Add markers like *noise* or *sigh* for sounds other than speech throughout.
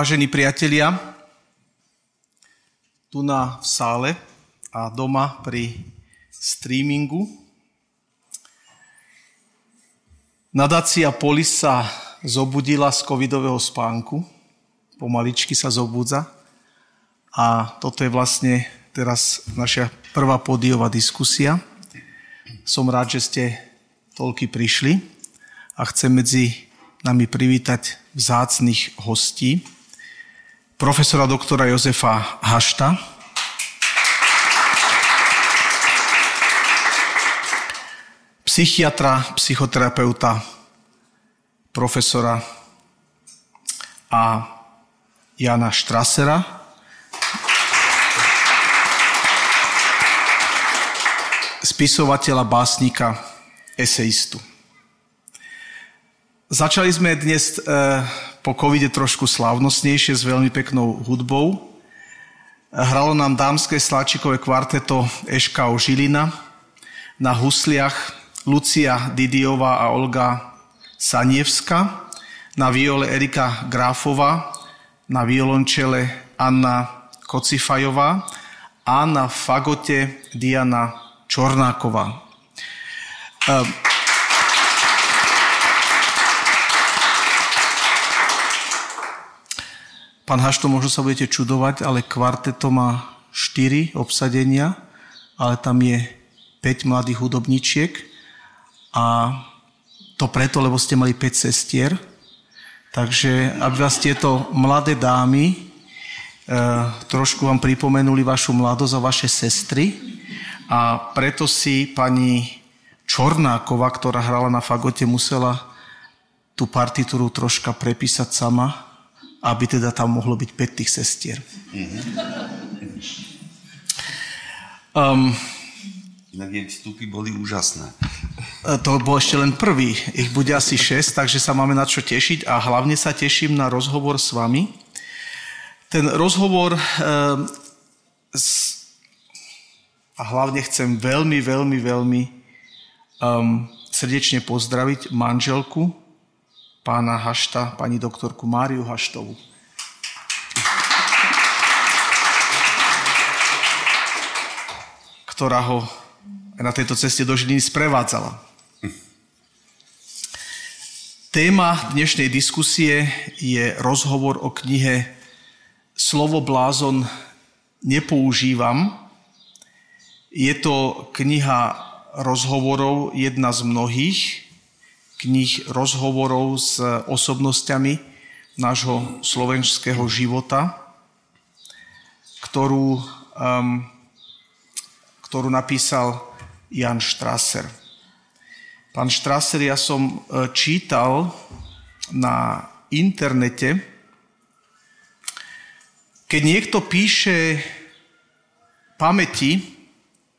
Vážení priatelia, tu na v sále a doma pri streamingu. Nadácia Polis sa zobudila z covidového spánku, pomaličky sa zobudza a toto je vlastne teraz naša prvá podiová diskusia. Som rád, že ste toľky prišli a chcem medzi nami privítať vzácných hostí. Profesora doktora Jozefa Hašta, psychiatra, psychoterapeuta, profesora a Jana Štrasera, spisovateľa, básnika, eseistu. Začali sme dnes e, po covide trošku slávnostnejšie s veľmi peknou hudbou. Hralo nám dámske sláčikové kvarteto Eška Žilina. Na husliach Lucia Didiová a Olga Sanievska. Na viole Erika Gráfová. Na violončele Anna Kocifajová. A na fagote Diana Čornáková. E, Pán Hašto, možno sa budete čudovať, ale kvarteto má 4 obsadenia, ale tam je 5 mladých hudobníčiek. A to preto, lebo ste mali 5 sestier. Takže aby vás tieto mladé dámy e, trošku vám pripomenuli vašu mladosť a vaše sestry. A preto si pani Čornáková, ktorá hrala na fagote, musela tú partitúru troška prepísať sama, aby teda tam mohlo byť 5 tých sestier. Um, Inak jej vstupy boli úžasné. E, to bol ešte len prvý. Ich bude asi 6, takže sa máme na čo tešiť a hlavne sa teším na rozhovor s vami. Ten rozhovor um, s, a hlavne chcem veľmi, veľmi, veľmi um, srdečne pozdraviť manželku pána Hašta, pani doktorku Máriu Haštovu. ktorá ho na tejto ceste do Žiliny sprevádzala. Téma dnešnej diskusie je rozhovor o knihe Slovo blázon nepoužívam. Je to kniha rozhovorov, jedna z mnohých, knih rozhovorov s osobnosťami nášho slovenského života, ktorú, um, ktorú napísal Jan Strasser. Pán Strasser, ja som e, čítal na internete, keď niekto píše pamäti,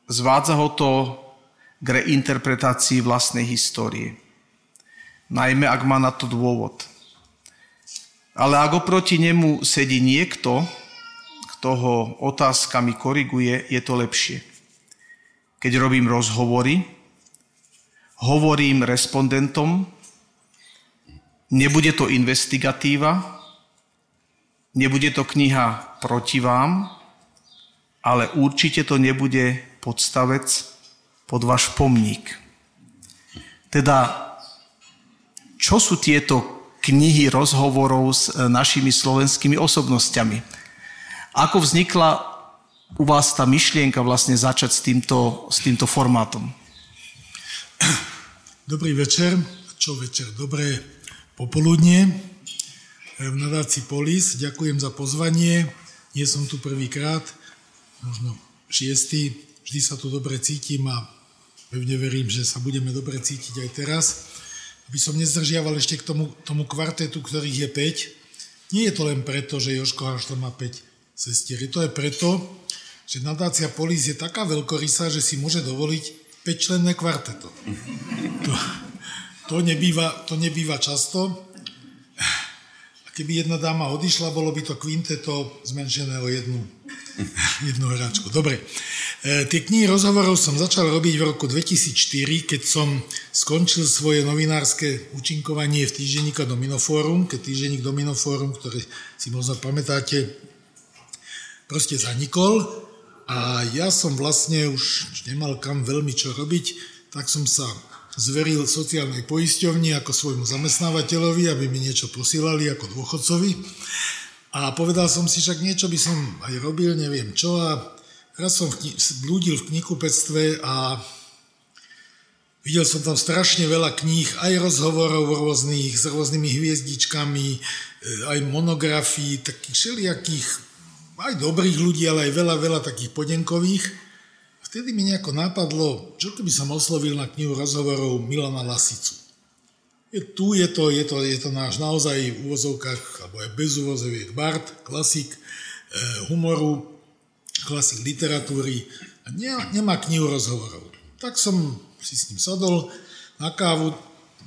zvádza ho to k reinterpretácii vlastnej histórie najmä ak má na to dôvod. Ale ak oproti nemu sedí niekto, kto ho otázkami koriguje, je to lepšie. Keď robím rozhovory, hovorím respondentom, nebude to investigatíva, nebude to kniha proti vám, ale určite to nebude podstavec pod váš pomník. Teda čo sú tieto knihy rozhovorov s e, našimi slovenskými osobnosťami. Ako vznikla u vás tá myšlienka vlastne začať s týmto, s týmto formátom? *clears throat* Dobrý večer. Čo večer? Dobré popoludnie. V nadácii Polis. Ďakujem za pozvanie. Nie som tu prvýkrát, možno šiestý. Vždy sa tu dobre cítim a pevne verím, že sa budeme dobre cítiť aj teraz aby som nezdržiaval ešte k tomu, tomu kvartetu, ktorých je 5. Nie je to len preto, že Joško Hašta má 5 sestier. To je preto, že nadácia Polis je taká veľkorysá, že si môže dovoliť 5-členné kvarteto. To, to, nebýva, to nebýva často. A keby jedna dáma odišla, bolo by to kvinteto zmenšené o jednu, jednu hráčku. Dobre. E, tie knihy rozhovorov som začal robiť v roku 2004, keď som skončil svoje novinárske účinkovanie v týždenníka Dominoforum, keď týždenník Dominoforum, ktorý si možno pamätáte, proste zanikol a ja som vlastne už nemal kam veľmi čo robiť, tak som sa zveril sociálnej poisťovni ako svojmu zamestnávateľovi, aby mi niečo posílali ako dôchodcovi. A povedal som si, však niečo by som aj robil, neviem čo. A raz som kni- blúdil v knihkupectve a videl som tam strašne veľa kníh, aj rozhovorov rôznych, s rôznymi hviezdičkami, e, aj monografií, takých všelijakých, aj dobrých ľudí, ale aj veľa, veľa takých podenkových. Vtedy mi nejako napadlo, čo keby som oslovil na knihu rozhovorov Milana Lasicu. Je, tu je to, je to, je to náš naozaj v úvozovkách, alebo aj bez úvozoviek Bart, klasik e, humoru, klasik literatúry a ne, nemá knihu rozhovorov. Tak som si s ním sadol na kávu,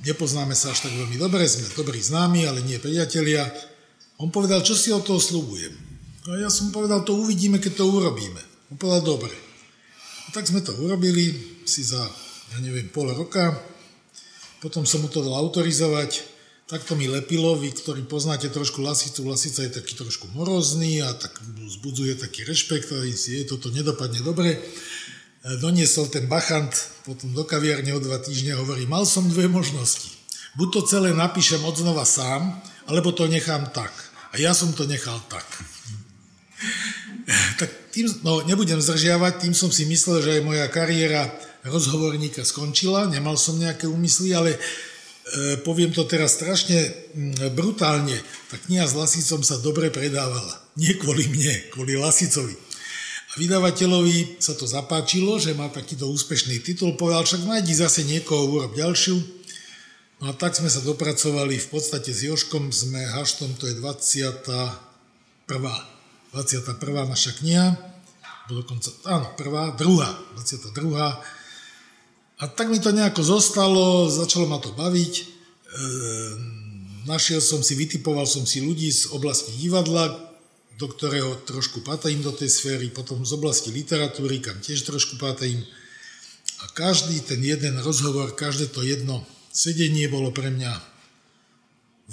nepoznáme sa až tak veľmi dobre, sme dobrí známi, ale nie priatelia. On povedal, čo si o toho slúbujem. A ja som povedal, to uvidíme, keď to urobíme. On povedal, dobre. A tak sme to urobili si za, ja neviem, pol roka. Potom som mu to dal autorizovať, tak to mi lepilo, vy, ktorí poznáte trošku Lasicu, Lasica je taký trošku morozný a tak zbudzuje taký rešpekt a si je, toto nedopadne dobre. Doniesol ten bachant potom do kaviarne o dva týždne hovorí, mal som dve možnosti. Buď to celé napíšem odznova sám, alebo to nechám tak. A ja som to nechal tak. Tak tým, no nebudem zdržiavať, tým som si myslel, že aj moja kariéra rozhovorníka skončila, nemal som nejaké úmysly, ale e, poviem to teraz strašne mm, brutálne, tá kniha s Lasicom sa dobre predávala. Nie kvôli mne, kvôli Lasicovi. A vydavateľovi sa to zapáčilo, že má takýto úspešný titul, povedal, však nájdi zase niekoho, urob ďalšiu. No a tak sme sa dopracovali, v podstate s Joškom sme, Haštom, to je 21. 21. naša kniha, dokonca, áno, prvá, druhá, 22. A tak mi to nejako zostalo, začalo ma to baviť. E, našiel som si, vytipoval som si ľudí z oblasti divadla, do ktorého trošku patrím do tej sféry, potom z oblasti literatúry, kam tiež trošku patrím. A každý ten jeden rozhovor, každé to jedno sedenie bolo pre mňa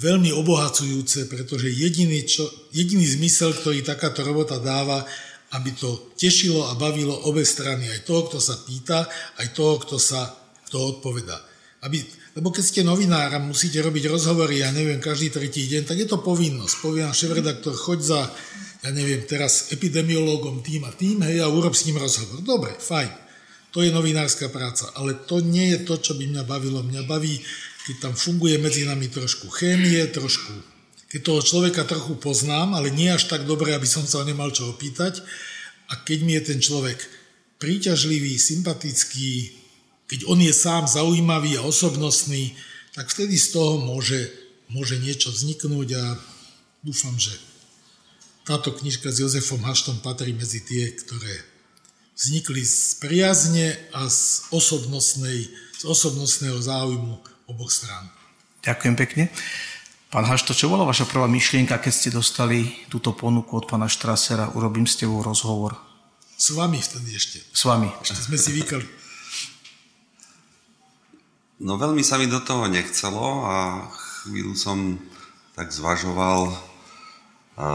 veľmi obohacujúce, pretože jediný, čo, jediný zmysel, ktorý takáto robota dáva, aby to tešilo a bavilo obe strany, aj toho, kto sa pýta, aj toho, kto sa kto odpovedá. Aby, lebo keď ste novinár a musíte robiť rozhovory, ja neviem, každý tretí deň, tak je to povinnosť. Povie vám šéf-redaktor, choď za, ja neviem, teraz epidemiológom tým a tým, hej, a urob s ním rozhovor. Dobre, fajn. To je novinárska práca, ale to nie je to, čo by mňa bavilo. Mňa baví, keď tam funguje medzi nami trošku chémie, trošku keď toho človeka trochu poznám, ale nie až tak dobre, aby som sa nemal čo opýtať. A keď mi je ten človek príťažlivý, sympatický, keď on je sám zaujímavý a osobnostný, tak vtedy z toho môže, môže niečo vzniknúť a dúfam, že táto knižka s Jozefom Haštom patrí medzi tie, ktoré vznikli z priazne a z, osobnostnej, z osobnostného záujmu oboch strán. Ďakujem pekne. Pán Hašto, čo bola vaša prvá myšlienka, keď ste dostali túto ponuku od pána Štrasera, urobím s tebou rozhovor? S vami vtedy ešte. S vami. Ešte sme si vykali. No veľmi sa mi do toho nechcelo a chvíľu som tak zvažoval. A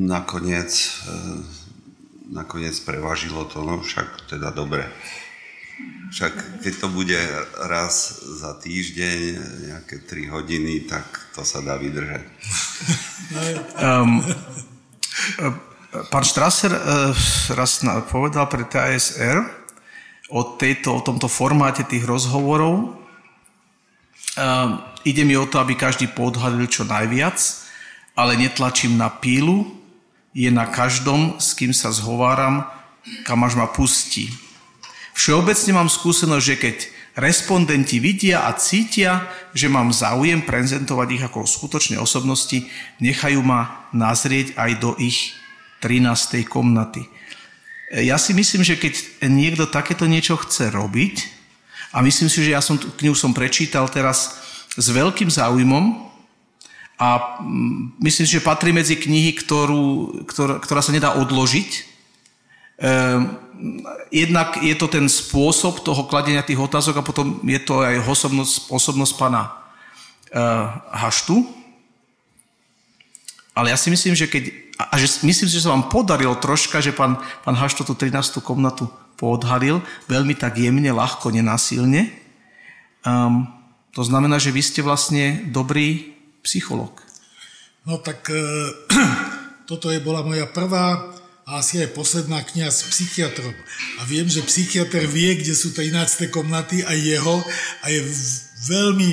nakoniec, e, nakoniec prevažilo to, no však teda dobre však keď to bude raz za týždeň, nejaké 3 hodiny, tak to sa dá vydržať. Um, pán Strasser uh, raz povedal pre TASR o, tejto, o tomto formáte tých rozhovorov. Um, ide mi o to, aby každý podhalil čo najviac, ale netlačím na pílu, je na každom, s kým sa zhováram, kam až ma pustí. Všeobecne mám skúsenosť, že keď respondenti vidia a cítia, že mám záujem prezentovať ich ako skutočné osobnosti, nechajú ma nazrieť aj do ich 13. komnaty. Ja si myslím, že keď niekto takéto niečo chce robiť, a myslím si, že ja som tú knihu som prečítal teraz s veľkým záujmom a mm, myslím si, že patrí medzi knihy, ktorú, ktorá, ktorá sa nedá odložiť, jednak je to ten spôsob toho kladenia tých otázok a potom je to aj osobnosť, osobnosť pana Haštu. Ale ja si myslím, že keď, a že myslím že sa vám podarilo troška, že pán, pán Hašto tú 13. komnatu poodhalil veľmi tak jemne, ľahko, nenásilne. Um, to znamená, že vy ste vlastne dobrý psychológ. No tak e, *clears throat* toto je bola moja prvá a asi aj posledná kniha s psychiatrom. A viem, že psychiatr vie, kde sú 13. komnaty aj jeho a je veľmi,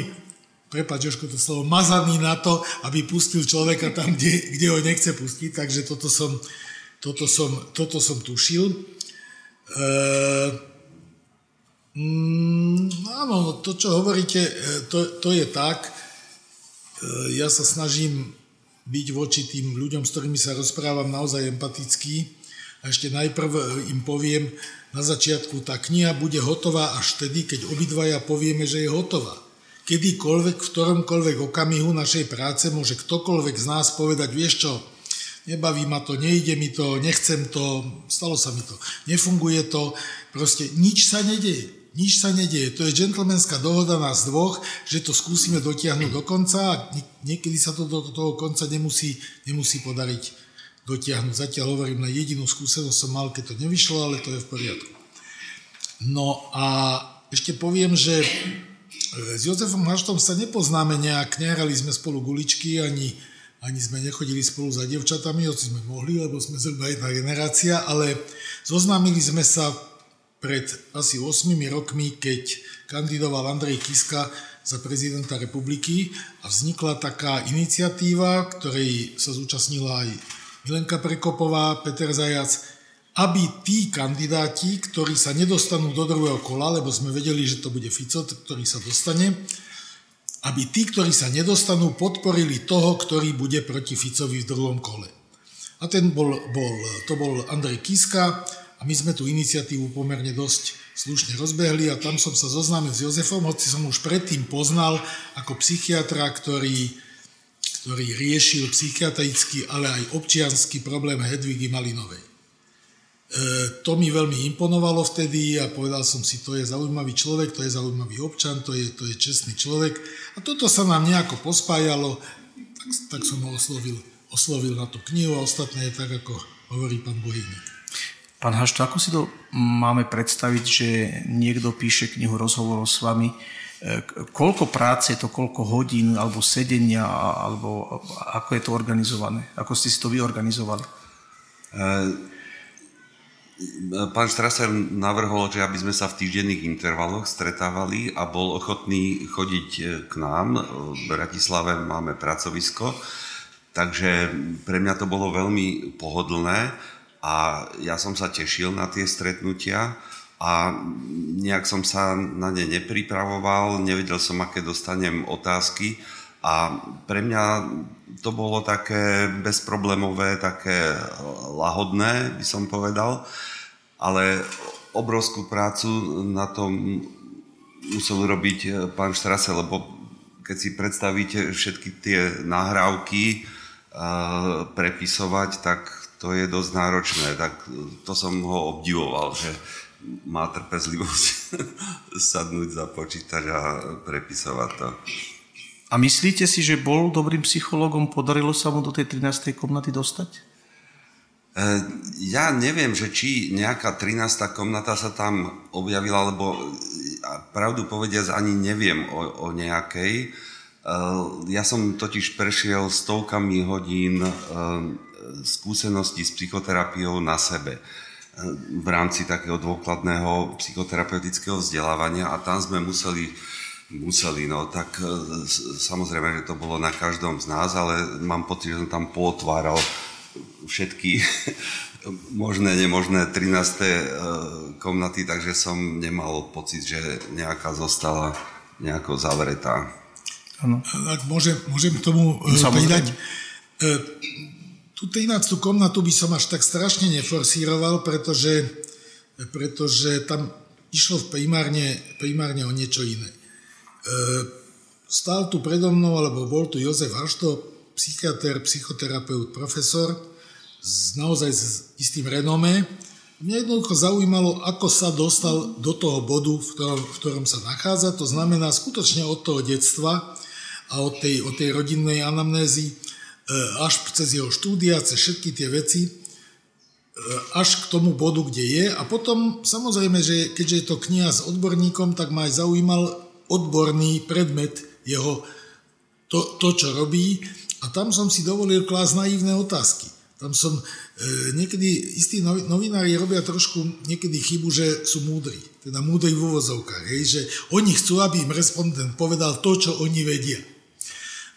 prepáč Jožko to slovo, mazaný na to, aby pustil človeka tam, kde, kde ho nechce pustiť. Takže toto som, toto som, toto som tušil. E, mm, áno, no to, čo hovoríte, e, to, to je tak. E, ja sa snažím byť voči tým ľuďom, s ktorými sa rozprávam, naozaj empatický. A ešte najprv im poviem, na začiatku tá kniha bude hotová až vtedy, keď obidvaja povieme, že je hotová. Kedykoľvek, v ktoromkoľvek okamihu našej práce môže ktokoľvek z nás povedať, vieš čo, nebaví ma to, nejde mi to, nechcem to, stalo sa mi to, nefunguje to, proste nič sa nedeje. Nič sa nedieje. To je džentlmenská dohoda nás dvoch, že to skúsime dotiahnuť do konca a niekedy sa to do toho konca nemusí, nemusí podariť dotiahnuť. Zatiaľ hovorím, na jedinú skúsenosť som mal, keď to nevyšlo, ale to je v poriadku. No a ešte poviem, že s Jozefom Haštom sa nepoznáme nejak, nehrali sme spolu guličky, ani ani sme nechodili spolu za devčatami, hoci sme mohli, lebo sme zhruba jedna generácia, ale zoznámili sme sa pred asi 8 rokmi, keď kandidoval Andrej Kiska za prezidenta republiky a vznikla taká iniciatíva, ktorej sa zúčastnila aj Milenka Prekopová, Peter Zajac, aby tí kandidáti, ktorí sa nedostanú do druhého kola, lebo sme vedeli, že to bude Fico, ktorý sa dostane, aby tí, ktorí sa nedostanú, podporili toho, ktorý bude proti Ficovi v druhom kole. A ten bol, bol, to bol Andrej Kiska a my sme tú iniciatívu pomerne dosť slušne rozbehli a tam som sa zoznámil s Jozefom, hoci som už predtým poznal ako psychiatra, ktorý, ktorý riešil psychiatrický, ale aj občianský problém Hedvigy Malinovej. E, to mi veľmi imponovalo vtedy a povedal som si, to je zaujímavý človek, to je zaujímavý občan, to je, to je čestný človek. A toto sa nám nejako pospájalo, tak, tak som ho oslovil, oslovil na tú knihu a ostatné je tak, ako hovorí pán Bohýnik. Pán Hašto, ako si to máme predstaviť, že niekto píše knihu rozhovorov s vami? E, koľko práce je to, koľko hodín, alebo sedenia, alebo ako je to organizované? Ako ste si to vyorganizovali? Uh Pán Strasser navrhol, že aby sme sa v týždenných intervaloch stretávali a bol ochotný chodiť e, k nám. V Bratislave máme pracovisko, takže pre mňa to bolo veľmi pohodlné a ja som sa tešil na tie stretnutia a nejak som sa na ne nepripravoval, nevedel som, aké dostanem otázky. A pre mňa to bolo také bezproblémové, také lahodné, by som povedal. Ale obrovskú prácu na tom musel robiť pán Štrase, lebo keď si predstavíte všetky tie nahrávky prepisovať, tak to je dosť náročné. Tak to som ho obdivoval, že má trpezlivosť *laughs* sadnúť za počítač a prepisovať to. A myslíte si, že bol dobrým psychologom? Podarilo sa mu do tej 13. komnaty dostať? E, ja neviem, že či nejaká 13. komnata sa tam objavila, lebo e, pravdu povediac ani neviem o, o nejakej. E, ja som totiž prešiel stovkami hodín skúseností s psychoterapiou na sebe v rámci takého dôkladného psychoterapeutického vzdelávania a tam sme museli museli, no tak samozrejme, že to bolo na každom z nás, ale mám pocit, že som tam potváral všetky *laughs* možné, nemožné 13. E, komnaty, takže som nemal pocit, že nejaká zostala nejako zavretá. Ano. Ak môžem, môžem k tomu e, pridať. E, tú 13. komnatu by som až tak strašne neforsíroval, pretože, pretože tam išlo primárne, primárne o niečo iné. Stál tu predo mnou, alebo bol tu Jozef Hašto, psychiatr, psychoterapeut, profesor, s, naozaj s istým renomé, Mňa jednoducho zaujímalo, ako sa dostal do toho bodu, v ktorom, v ktorom sa nachádza. To znamená skutočne od toho detstva a od tej, od tej rodinnej anamnézy e, až cez jeho štúdia, cez všetky tie veci, e, až k tomu bodu, kde je. A potom samozrejme, že keďže je to kniha s odborníkom, tak ma aj zaujímal odborný predmet jeho, to, to čo robí. A tam som si dovolil klásť naivné otázky. Tam som, e, niekedy istí novinári robia trošku niekedy chybu, že sú múdri. Teda múdri v úvozovkách. Hej, že oni chcú, aby im respondent povedal to, čo oni vedia.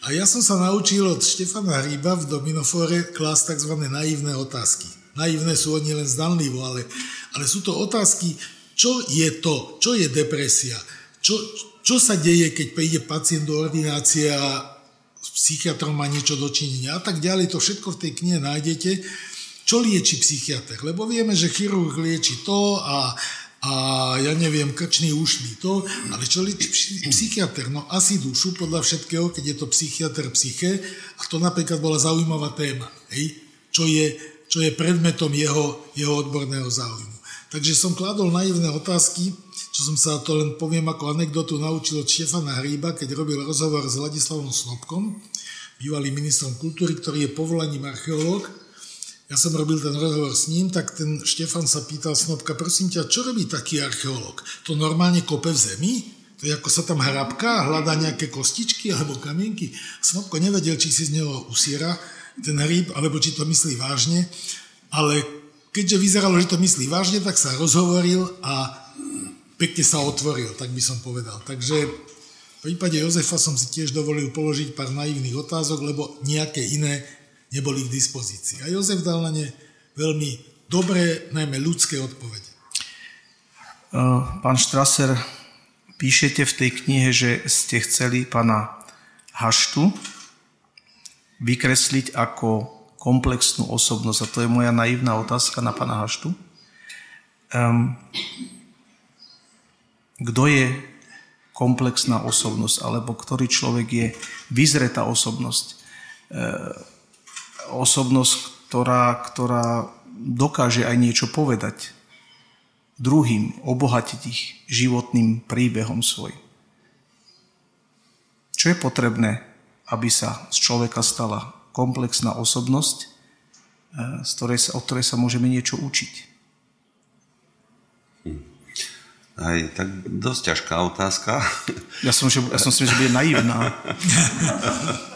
A ja som sa naučil od Štefana Hríba v Dominofore klásť tzv. naivné otázky. Naivné sú oni len zdanlivo, ale, ale sú to otázky, čo je to, čo je depresia, čo, čo sa deje, keď príde pacient do ordinácie a psychiatrom má niečo dočinenia a tak ďalej. To všetko v tej knihe nájdete. Čo lieči psychiatr? Lebo vieme, že chirurg lieči to a, a ja neviem, krčný ušný to, ale čo lieči psychiatr? No asi dušu podľa všetkého, keď je to psychiatr psyche a to napríklad bola zaujímavá téma, hej? Čo, je, čo je predmetom jeho, jeho odborného záujmu. Takže som kladol naivné otázky, čo som sa to len poviem ako anekdotu naučil od Štefana Hríba, keď robil rozhovor s Ladislavom Snobkom, bývalým ministrom kultúry, ktorý je povolaním archeológ. Ja som robil ten rozhovor s ním, tak ten Štefan sa pýtal Snobka, prosím ťa, čo robí taký archeológ? To normálne kope v zemi? To je ako sa tam hrabká, hľadá nejaké kostičky alebo kamienky. Snobko nevedel, či si z neho usiera ten hríb, alebo či to myslí vážne, ale keďže vyzeralo, že to myslí vážne, tak sa rozhovoril a pekne sa otvoril, tak by som povedal. Takže v prípade Jozefa som si tiež dovolil položiť pár naivných otázok, lebo nejaké iné neboli k dispozícii. A Jozef dal na ne veľmi dobré, najmä ľudské odpovede. Pán Štraser, píšete v tej knihe, že ste chceli pána Haštu vykresliť ako komplexnú osobnosť. A to je moja naivná otázka na pána Haštu. Um, kto je komplexná osobnosť, alebo ktorý človek je vyzretá osobnosť. E, osobnosť, ktorá, ktorá dokáže aj niečo povedať druhým, obohatiť ich životným príbehom svojim. Čo je potrebné, aby sa z človeka stala komplexná osobnosť, e, z ktorej sa, od ktorej sa môžeme niečo učiť? Aj tak dosť ťažká otázka. Ja som, že, ja som si že bude naivná. *laughs*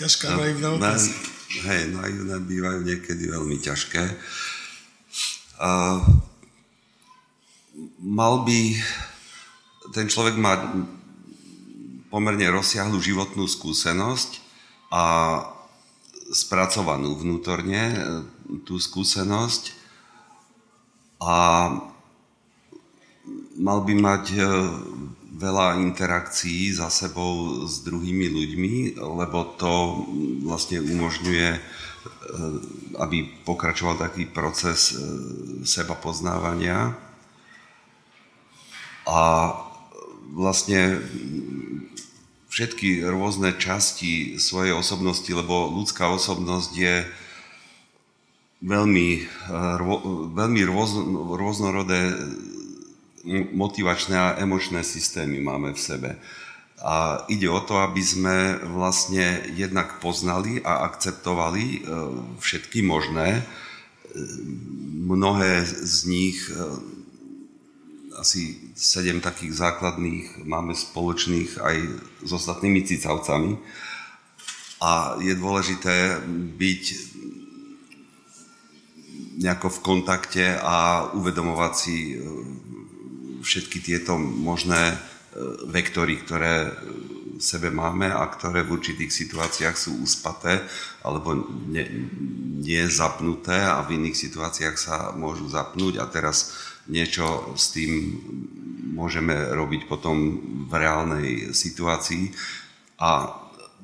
ťažká no, naivná otázka. Na, hej, naivné bývajú niekedy veľmi ťažké. A, mal by ten človek mať pomerne rozsiahlu životnú skúsenosť a spracovanú vnútorne e, tú skúsenosť a mal by mať e, veľa interakcií za sebou s druhými ľuďmi, lebo to vlastne umožňuje, e, aby pokračoval taký proces e, seba poznávania. A vlastne všetky rôzne časti svojej osobnosti, lebo ľudská osobnosť je veľmi, veľmi rôznorodé motivačné a emočné systémy máme v sebe. A ide o to, aby sme vlastne jednak poznali a akceptovali e, všetky možné. E, mnohé z nich, e, asi sedem takých základných, máme spoločných aj s ostatnými cicavcami. A je dôležité byť nejako v kontakte a uvedomovať si všetky tieto možné e, vektory, ktoré v sebe máme a ktoré v určitých situáciách sú uspaté alebo nie zapnuté a v iných situáciách sa môžu zapnúť a teraz niečo s tým môžeme robiť potom v reálnej situácii. A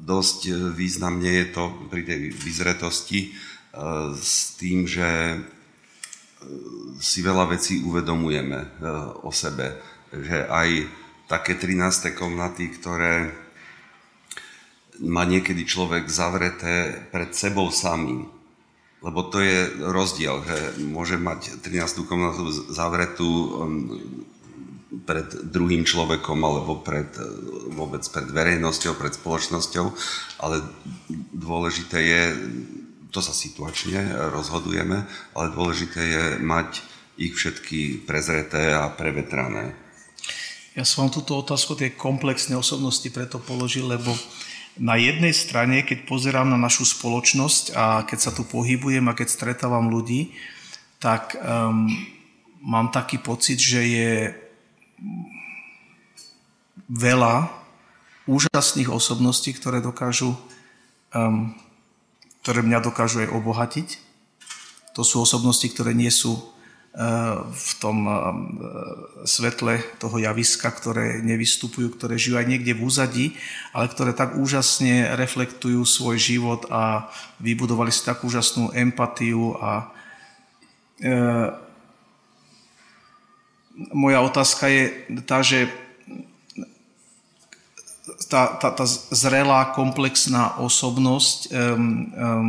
dosť významne je to pri tej vyzretosti e, s tým, že si veľa vecí uvedomujeme e, o sebe. Že aj také 13. komnaty, ktoré má niekedy človek zavreté pred sebou samým, Lebo to je rozdiel, že môže mať 13. komnatu zavretú um, pred druhým človekom alebo pred, vôbec pred verejnosťou, pred spoločnosťou, ale dôležité je, to sa situačne rozhodujeme, ale dôležité je mať ich všetky prezreté a prevetrané. Ja som vám túto otázku tej komplexnej osobnosti preto položil, lebo na jednej strane, keď pozerám na našu spoločnosť a keď sa tu pohybujem a keď stretávam ľudí, tak um, mám taký pocit, že je veľa úžasných osobností, ktoré dokážu, um, ktoré mňa dokážu aj obohatiť. To sú osobnosti, ktoré nie sú v tom um, svetle toho javiska, ktoré nevystupujú, ktoré žijú aj niekde v úzadí, ale ktoré tak úžasne reflektujú svoj život a vybudovali si takú úžasnú empatiu a e, moja otázka je tá, že tá, tá, tá zrelá, komplexná osobnosť um, um,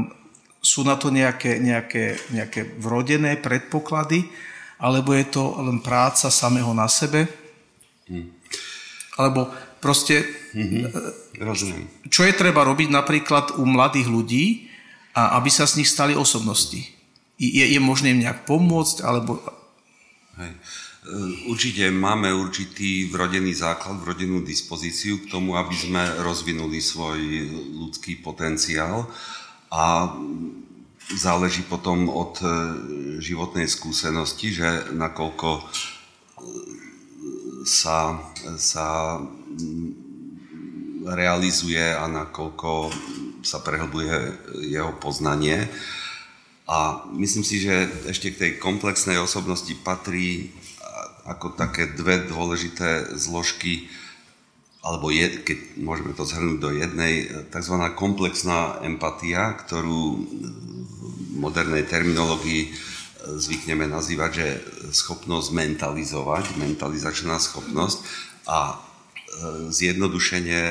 sú na to nejaké, nejaké, nejaké vrodené predpoklady, alebo je to len práca samého na sebe? Hmm. Alebo proste... Mm-hmm. Rozumiem. Čo je treba robiť napríklad u mladých ľudí, a aby sa z nich stali osobnosti? Je, je možné im nejak pomôcť, alebo... Hej. E, určite máme určitý vrodený základ, vrodenú dispozíciu k tomu, aby sme rozvinuli svoj ľudský potenciál a záleží potom od e, životnej skúsenosti, že nakoľko e, sa, sa realizuje a nakoľko sa prehlbuje jeho poznanie. A myslím si, že ešte k tej komplexnej osobnosti patrí ako také dve dôležité zložky alebo je, keď môžeme to zhrnúť do jednej, tzv. komplexná empatia, ktorú v modernej terminológii zvykneme nazývať, že schopnosť mentalizovať, mentalizačná schopnosť a e, zjednodušenie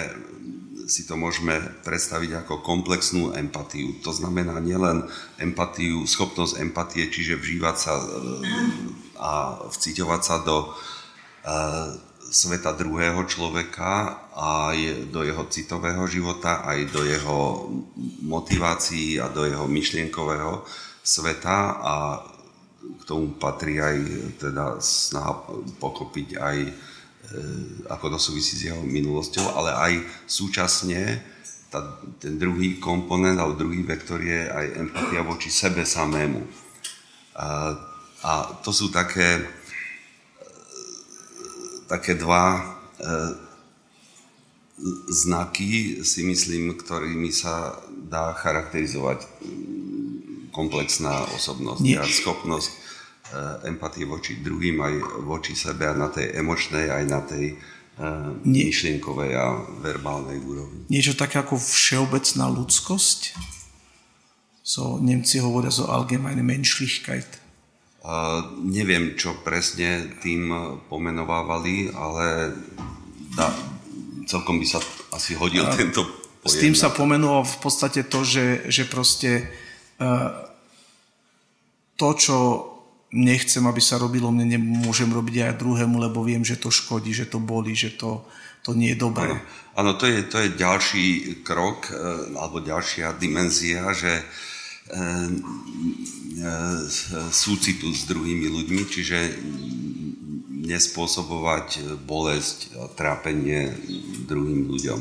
si to môžeme predstaviť ako komplexnú empatiu. To znamená nielen empatiu, schopnosť empatie, čiže vžívať sa e, a vciťovať sa do e, sveta druhého človeka, aj do jeho citového života, aj do jeho motivácií a do jeho myšlienkového sveta a k tomu patrí aj teda snaha pochopiť aj e, ako to súvisí s jeho minulosťou, ale aj súčasne tá, ten druhý komponent alebo druhý vektor je aj empatia voči sebe samému. A, a to sú také také dva e, znaky, si myslím, ktorými sa dá charakterizovať komplexná osobnosť Nie. a schopnosť e, empatie voči druhým, aj voči sebe a na tej emočnej, aj na tej e, Nie. myšlienkovej a verbálnej úrovni. Niečo také ako všeobecná ľudskosť? So, Nemci hovoria so allgemeine Menschlichkeit. Neviem, čo presne tým pomenovávali, ale da, celkom by sa asi hodil a tento pojem. S tým sa pomenovalo v podstate to, že, že proste uh, to, čo nechcem, aby sa robilo, mne nemôžem robiť aj druhému, lebo viem, že to škodí, že to boli, že to, to nie je dobré. Áno, to je, to je ďalší krok, e, alebo ďalšia dimenzia, že ehm, súcitu s druhými ľuďmi, čiže nespôsobovať bolesť a trápenie druhým ľuďom.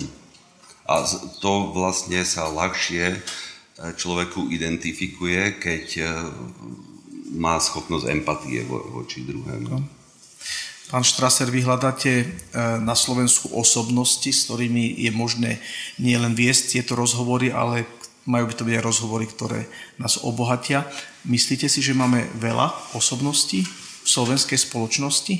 A to vlastne sa ľahšie e, človeku identifikuje, keď má schopnosť empatie voči druhému. Pán Štraser, vy hľadáte na Slovensku osobnosti, s ktorými je možné nielen viesť tieto rozhovory, ale majú by to byť aj rozhovory, ktoré nás obohatia. Myslíte si, že máme veľa osobností v slovenskej spoločnosti?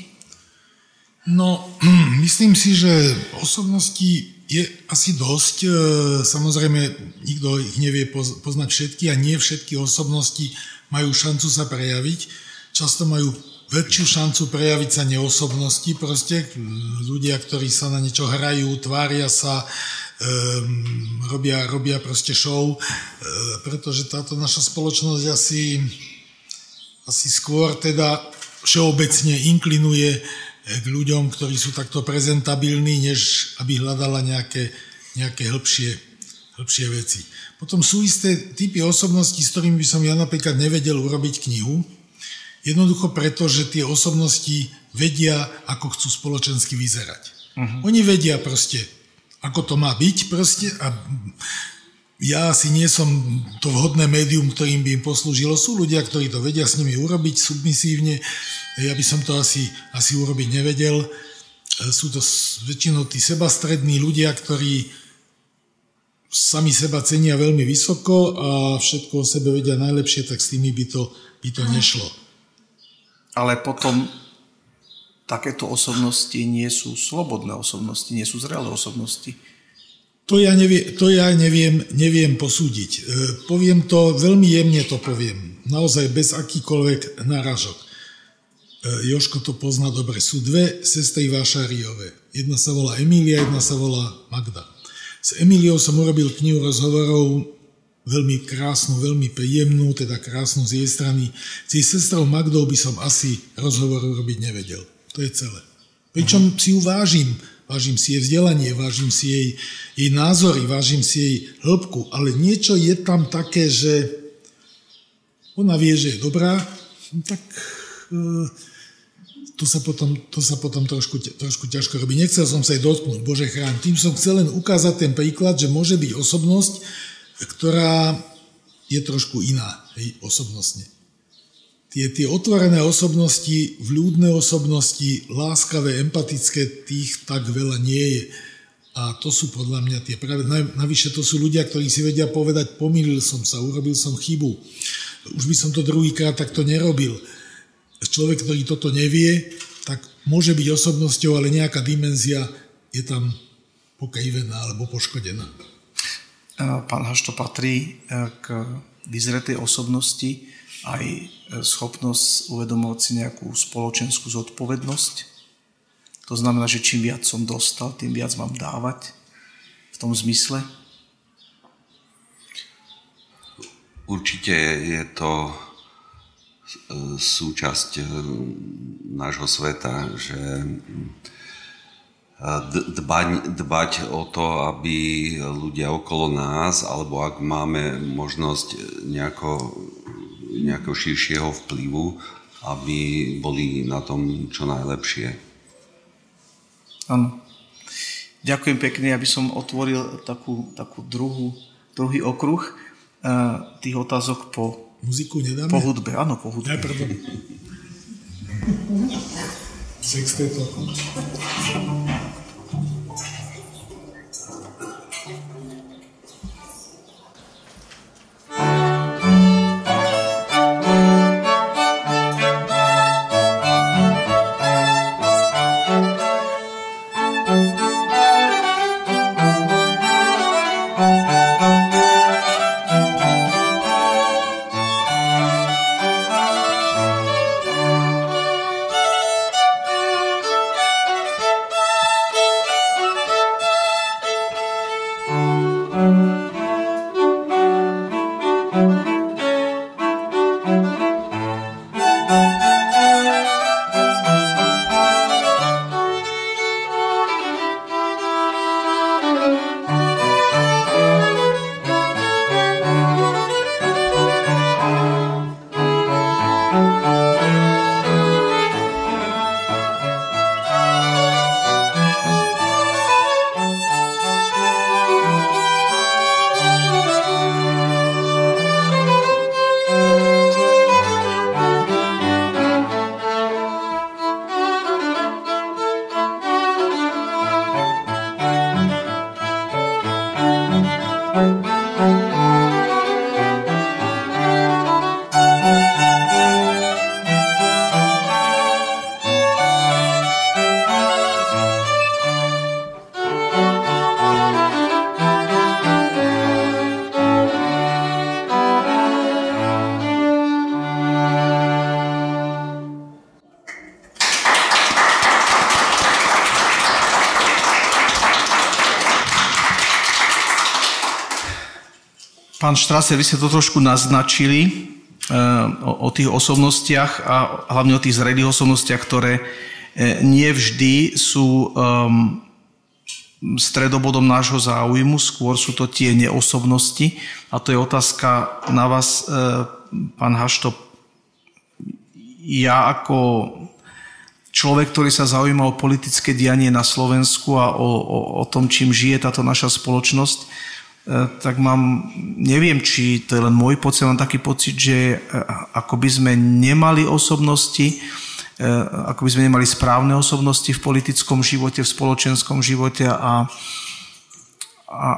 No, *clears throat* myslím si, že osobností je asi dosť. E, samozrejme, nikto ich nevie poznať všetky a nie všetky osobnosti majú šancu sa prejaviť. Často majú väčšiu šancu prejaviť sa neosobnosti, proste ľudia, ktorí sa na niečo hrajú, tvária sa, robia, robia proste show, e, pretože táto naša spoločnosť asi, asi skôr teda všeobecne inklinuje k ľuďom, ktorí sú takto prezentabilní, než aby hľadala nejaké, nejaké hĺbšie, hĺbšie veci. Potom sú isté typy osobností, s ktorými by som ja napríklad nevedel urobiť knihu, jednoducho preto, že tie osobnosti vedia, ako chcú spoločensky vyzerať. Uh-huh. Oni vedia proste, ako to má byť proste a ja asi nie som to vhodné médium, ktorým by im poslúžilo. Sú ľudia, ktorí to vedia s nimi urobiť submisívne, ja by som to asi, asi urobiť nevedel. Sú to väčšinou tí sebastrední ľudia, ktorí sami seba cenia veľmi vysoko a všetko o sebe vedia najlepšie, tak s tými by to, by to nešlo. Ale potom takéto osobnosti nie sú slobodné osobnosti, nie sú zrelé osobnosti. To ja, nevie, to ja neviem, neviem posúdiť. E, poviem to, veľmi jemne to poviem. Naozaj bez akýkoľvek náražok. E, Joško to pozná dobre. Sú dve sestry Vášariové. Jedna sa volá Emília, jedna sa volá Magda. S Emíliou som urobil knihu rozhovorov veľmi krásnu, veľmi príjemnú, teda krásnu z jej strany. S jej sestrou Magdou by som asi rozhovor urobiť nevedel. To je celé. Pričom si ju vážim. Vážim si jej vzdelanie, vážim si jej, jej názory, vážim si jej hĺbku, ale niečo je tam také, že ona vie, že je dobrá, no tak e, to sa potom, to sa potom trošku, trošku ťažko robí. Nechcel som sa jej dotknúť, Bože chrán. Tým som chcel len ukázať ten príklad, že môže byť osobnosť, ktorá je trošku iná, hej, osobnostne. Tie, tie otvorené osobnosti, vľúdne osobnosti, láskavé, empatické, tých tak veľa nie je. A to sú podľa mňa tie práve, navyše to sú ľudia, ktorí si vedia povedať, pomýlil som sa, urobil som chybu. Už by som to druhýkrát takto nerobil človek, ktorý toto nevie, tak môže byť osobnosťou, ale nejaká dimenzia je tam pokajivená alebo poškodená. Pán Hašto patrí e, k vyzretej osobnosti aj e, schopnosť uvedomovať si nejakú spoločenskú zodpovednosť. To znamená, že čím viac som dostal, tým viac mám dávať v tom zmysle. Určite je to súčasť eh, nášho sveta, že dbať, dbať o to, aby ľudia okolo nás, alebo ak máme možnosť nejako, nejakého širšieho vplyvu, aby boli na tom čo najlepšie. Áno. Ďakujem pekne, aby som otvoril takú, takú druhú, druhý okruh uh, tých otázok po Muziku nedáme? Po hudbe, áno, po hudbe. Aj, pardon. *laughs* Sexteto. Pán Štraser, vy ste to trošku naznačili o, o tých osobnostiach a hlavne o tých zrelých osobnostiach, ktoré nevždy sú um, stredobodom nášho záujmu, skôr sú to tie neosobnosti. A to je otázka na vás, pán Hašto. Ja ako človek, ktorý sa zaujíma o politické dianie na Slovensku a o, o, o tom, čím žije táto naša spoločnosť, tak mám, neviem, či to je len môj pocit, mám taký pocit, že e, ako by sme nemali osobnosti, e, ako by sme nemali správne osobnosti v politickom živote, v spoločenskom živote a, a,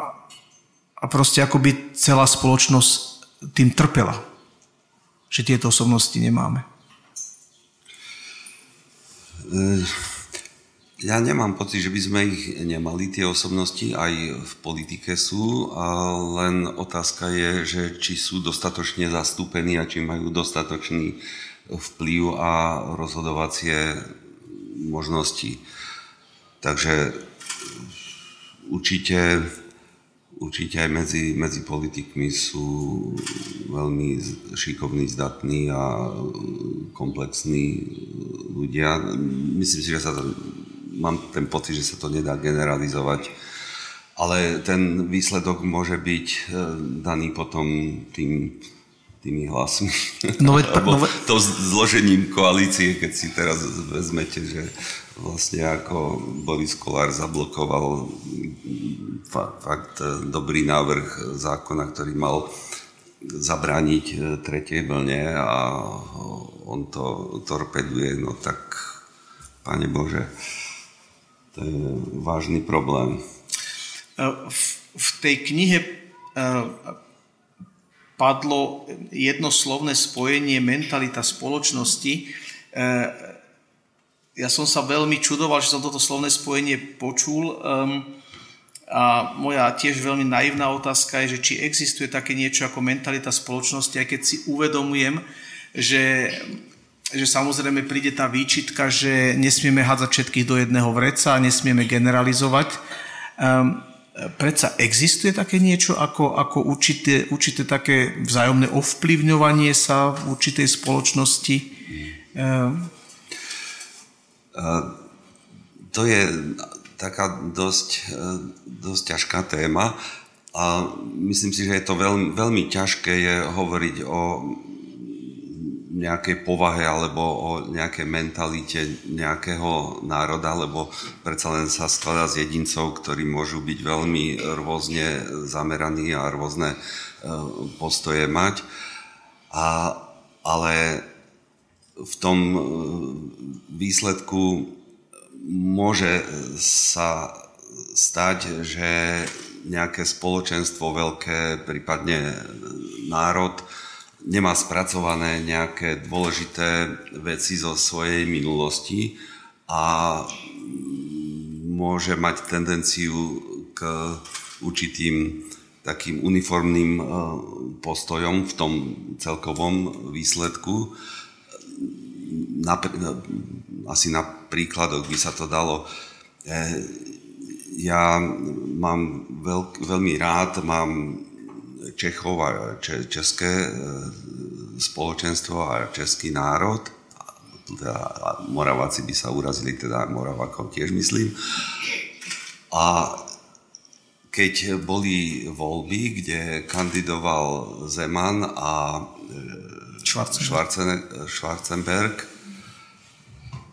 a proste ako by celá spoločnosť tým trpela, že tieto osobnosti nemáme. E, ja nemám pocit, že by sme ich nemali, tie osobnosti, aj v politike sú, a len otázka je, že či sú dostatočne zastúpení a či majú dostatočný vplyv a rozhodovacie možnosti. Takže určite určite aj medzi, medzi politikmi sú veľmi šikovní, zdatní a komplexní ľudia. Myslím si, že sa to, mám ten pocit, že sa to nedá generalizovať, ale ten výsledok môže byť e, daný potom tým, tými hlasmi. No, veď, *laughs* no, veď... to zložením koalície, keď si teraz vezmete, že vlastne ako Boris Kolár zablokoval fakt e, dobrý návrh zákona, ktorý mal zabrániť e, tretej vlne a on to torpeduje, no tak, pane Bože, to je vážny problém. E, v, v tej knihe padlo jednoslovné spojenie mentalita spoločnosti ja som sa veľmi čudoval, že som toto slovné spojenie počul. A moja tiež veľmi naivná otázka je, že či existuje také niečo ako mentalita spoločnosti, aj keď si uvedomujem, že, že samozrejme príde tá výčitka, že nesmieme hádzať všetkých do jedného vreca, nesmieme generalizovať. Um, predsa existuje také niečo ako, ako určité, určité také vzájomné ovplyvňovanie sa v určitej spoločnosti? Um, to je taká dosť, dosť ťažká téma a myslím si, že je to veľmi, veľmi ťažké je hovoriť o nejakej povahe alebo o nejakej mentalite nejakého národa, lebo predsa len sa skladá z jedincov, ktorí môžu byť veľmi rôzne zameraní a rôzne e, postoje mať. A, ale v tom e, výsledku môže sa stať, že nejaké spoločenstvo veľké, prípadne národ, nemá spracované nejaké dôležité veci zo svojej minulosti a môže mať tendenciu k určitým takým uniformným e, postojom v tom celkovom výsledku na, asi na príkladoch by sa to dalo. E, ja mám veľk, veľmi rád, mám Čechov a české e, spoločenstvo a český národ. Teda Moraváci by sa urazili, teda Moravákov tiež myslím. A keď boli voľby, kde kandidoval Zeman a Schwarzenberg, Schwarzenberg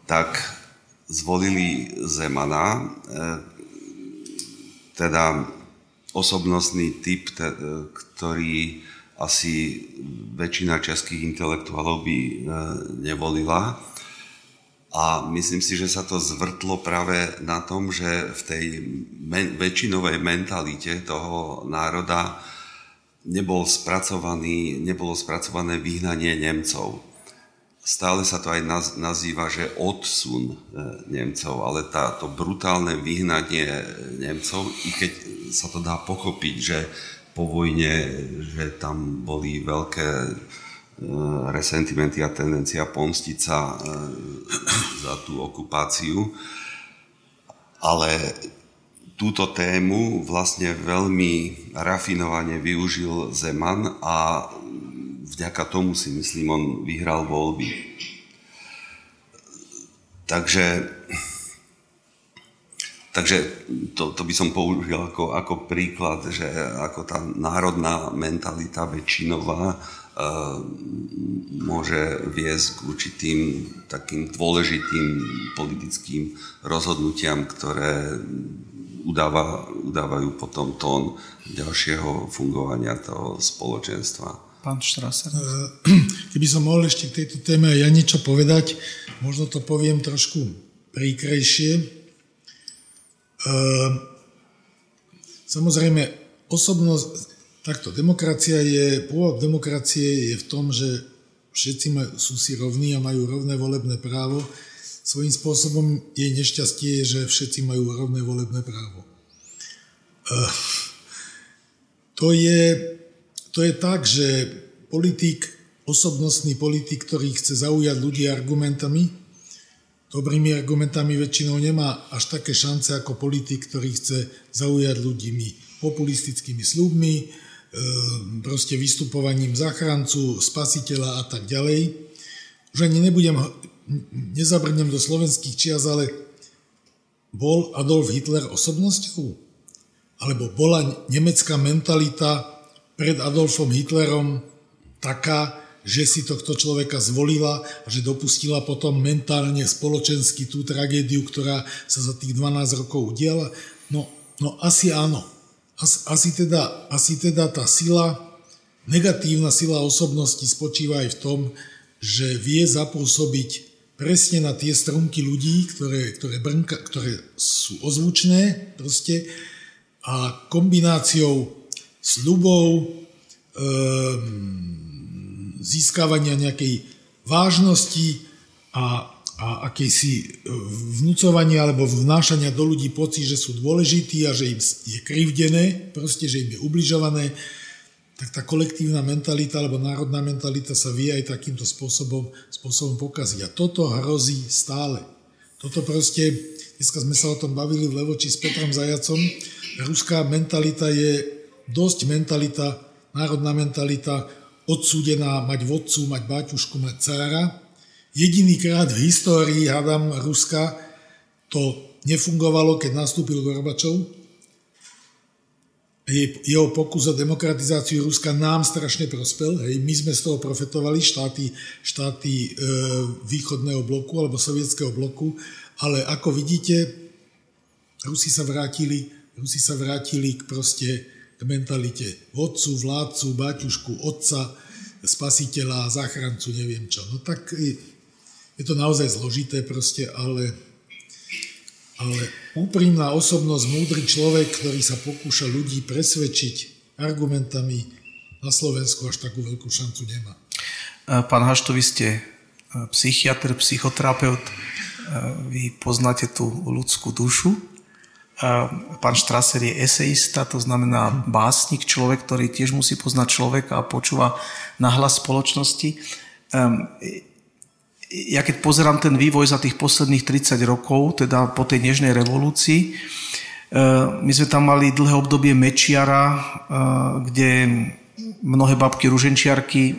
tak zvolili Zemana, e, teda osobnostný typ, ktorý asi väčšina českých intelektuálov by e, nevolila. A myslím si, že sa to zvrtlo práve na tom, že v tej men- väčšinovej mentalite toho národa nebol spracovaný, nebolo spracované vyhnanie Nemcov. Stále sa to aj nazýva, že odsun e, Nemcov, ale táto brutálne vyhnanie Nemcov, i keď sa to dá pochopiť, že po vojne, že tam boli veľké e, resentimenty a tendencia pomstiť sa e, za tú okupáciu, ale túto tému vlastne veľmi rafinovane využil Zeman a vďaka tomu si myslím, on vyhral voľby. Takže, takže to, to by som použil ako, ako príklad, že ako tá národná mentalita väčšinová uh, môže viesť k určitým takým dôležitým politickým rozhodnutiam, ktoré udáva, udávajú potom tón ďalšieho fungovania toho spoločenstva. Pán Štraser. *clears throat* Keby som mohol ešte k tejto téme ja niečo povedať, možno to poviem trošku príkrejšie. Samozrejme, osobnosť, takto, demokracia je, pôvod demokracie je v tom, že všetci sú si rovní a majú rovné volebné právo svojím spôsobom jej nešťastie je, že všetci majú rovné volebné právo. Uh, to je, to je tak, že politik, osobnostný politik, ktorý chce zaujať ľudí argumentami, dobrými argumentami väčšinou nemá až také šance ako politik, ktorý chce zaujať ľuďmi populistickými slúbmi, e, proste vystupovaním záchrancu, spasiteľa a tak ďalej. Už ani nebudem nezabrnem do slovenských čias, ale bol Adolf Hitler osobnosťou? Alebo bola nemecká mentalita pred Adolfom Hitlerom taká, že si tohto človeka zvolila a že dopustila potom mentálne, spoločensky tú tragédiu, ktorá sa za tých 12 rokov udiala? No, no asi áno. As, asi, teda, asi teda tá sila, negatívna sila osobnosti spočíva aj v tom, že vie zapôsobiť presne na tie strunky ľudí, ktoré, ktoré, brnka, ktoré sú ozvučné proste a kombináciou slubov, e, získavania nejakej vážnosti a, a akejsi vnúcovania alebo vnášania do ľudí pocit, že sú dôležití a že im je krivdené, proste, že im je ubližované, tak tá kolektívna mentalita alebo národná mentalita sa vie aj takýmto spôsobom, spôsobom pokaziť. A toto hrozí stále. Toto proste, dneska sme sa o tom bavili v Levoči s Petrom Zajacom, ruská mentalita je dosť mentalita, národná mentalita odsúdená mať vodcu, mať baťušku, mať cára. Jedinýkrát v histórii, hádam, Ruska to nefungovalo, keď nastúpil Gorbačov, jeho pokus o demokratizáciu Ruska nám strašne prospel. Hej. My sme z toho profetovali, štáty, štáty e, východného bloku alebo sovietského bloku, ale ako vidíte, Rusi sa vrátili, Rusi sa vrátili k proste mentalite vodcu, vládcu, baťušku, otca, spasiteľa, záchrancu, neviem čo. No tak je to naozaj zložité proste, ale ale úprimná osobnosť, múdry človek, ktorý sa pokúša ľudí presvedčiť argumentami, na Slovensku až takú veľkú šancu nemá. E, pán Hašto, vy ste e, psychiatr, psychoterapeut, e, vy poznáte tú ľudskú dušu. Pán Štraser je eseista, to znamená básnik, človek, ktorý tiež musí poznať človeka a počúva nahlas spoločnosti ja keď pozerám ten vývoj za tých posledných 30 rokov, teda po tej nežnej revolúcii, e, my sme tam mali dlhé obdobie Mečiara, e, kde mnohé babky ruženčiarky,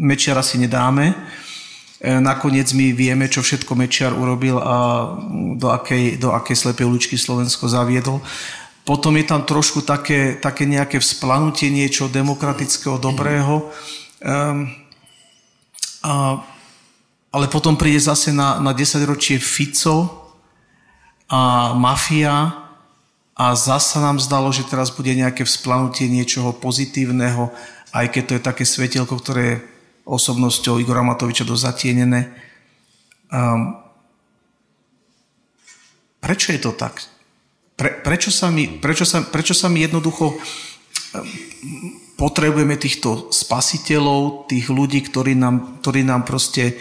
Mečiara si nedáme. E, nakoniec my vieme, čo všetko Mečiar urobil a do akej, do akej slepej uličky Slovensko zaviedol. Potom je tam trošku také, také nejaké vzplanutie niečo demokratického, dobrého. Um, a ale potom príde zase na, na 10 ročie Fico a mafia a zasa nám zdalo, že teraz bude nejaké vzplanutie niečoho pozitívneho, aj keď to je také svetielko, ktoré osobnosťou Igora Matoviča dozatienené. Um, prečo je to tak? Pre, prečo, sa mi, prečo, sa, prečo sa mi jednoducho um, potrebujeme týchto spasiteľov, tých ľudí, ktorí nám, ktorí nám proste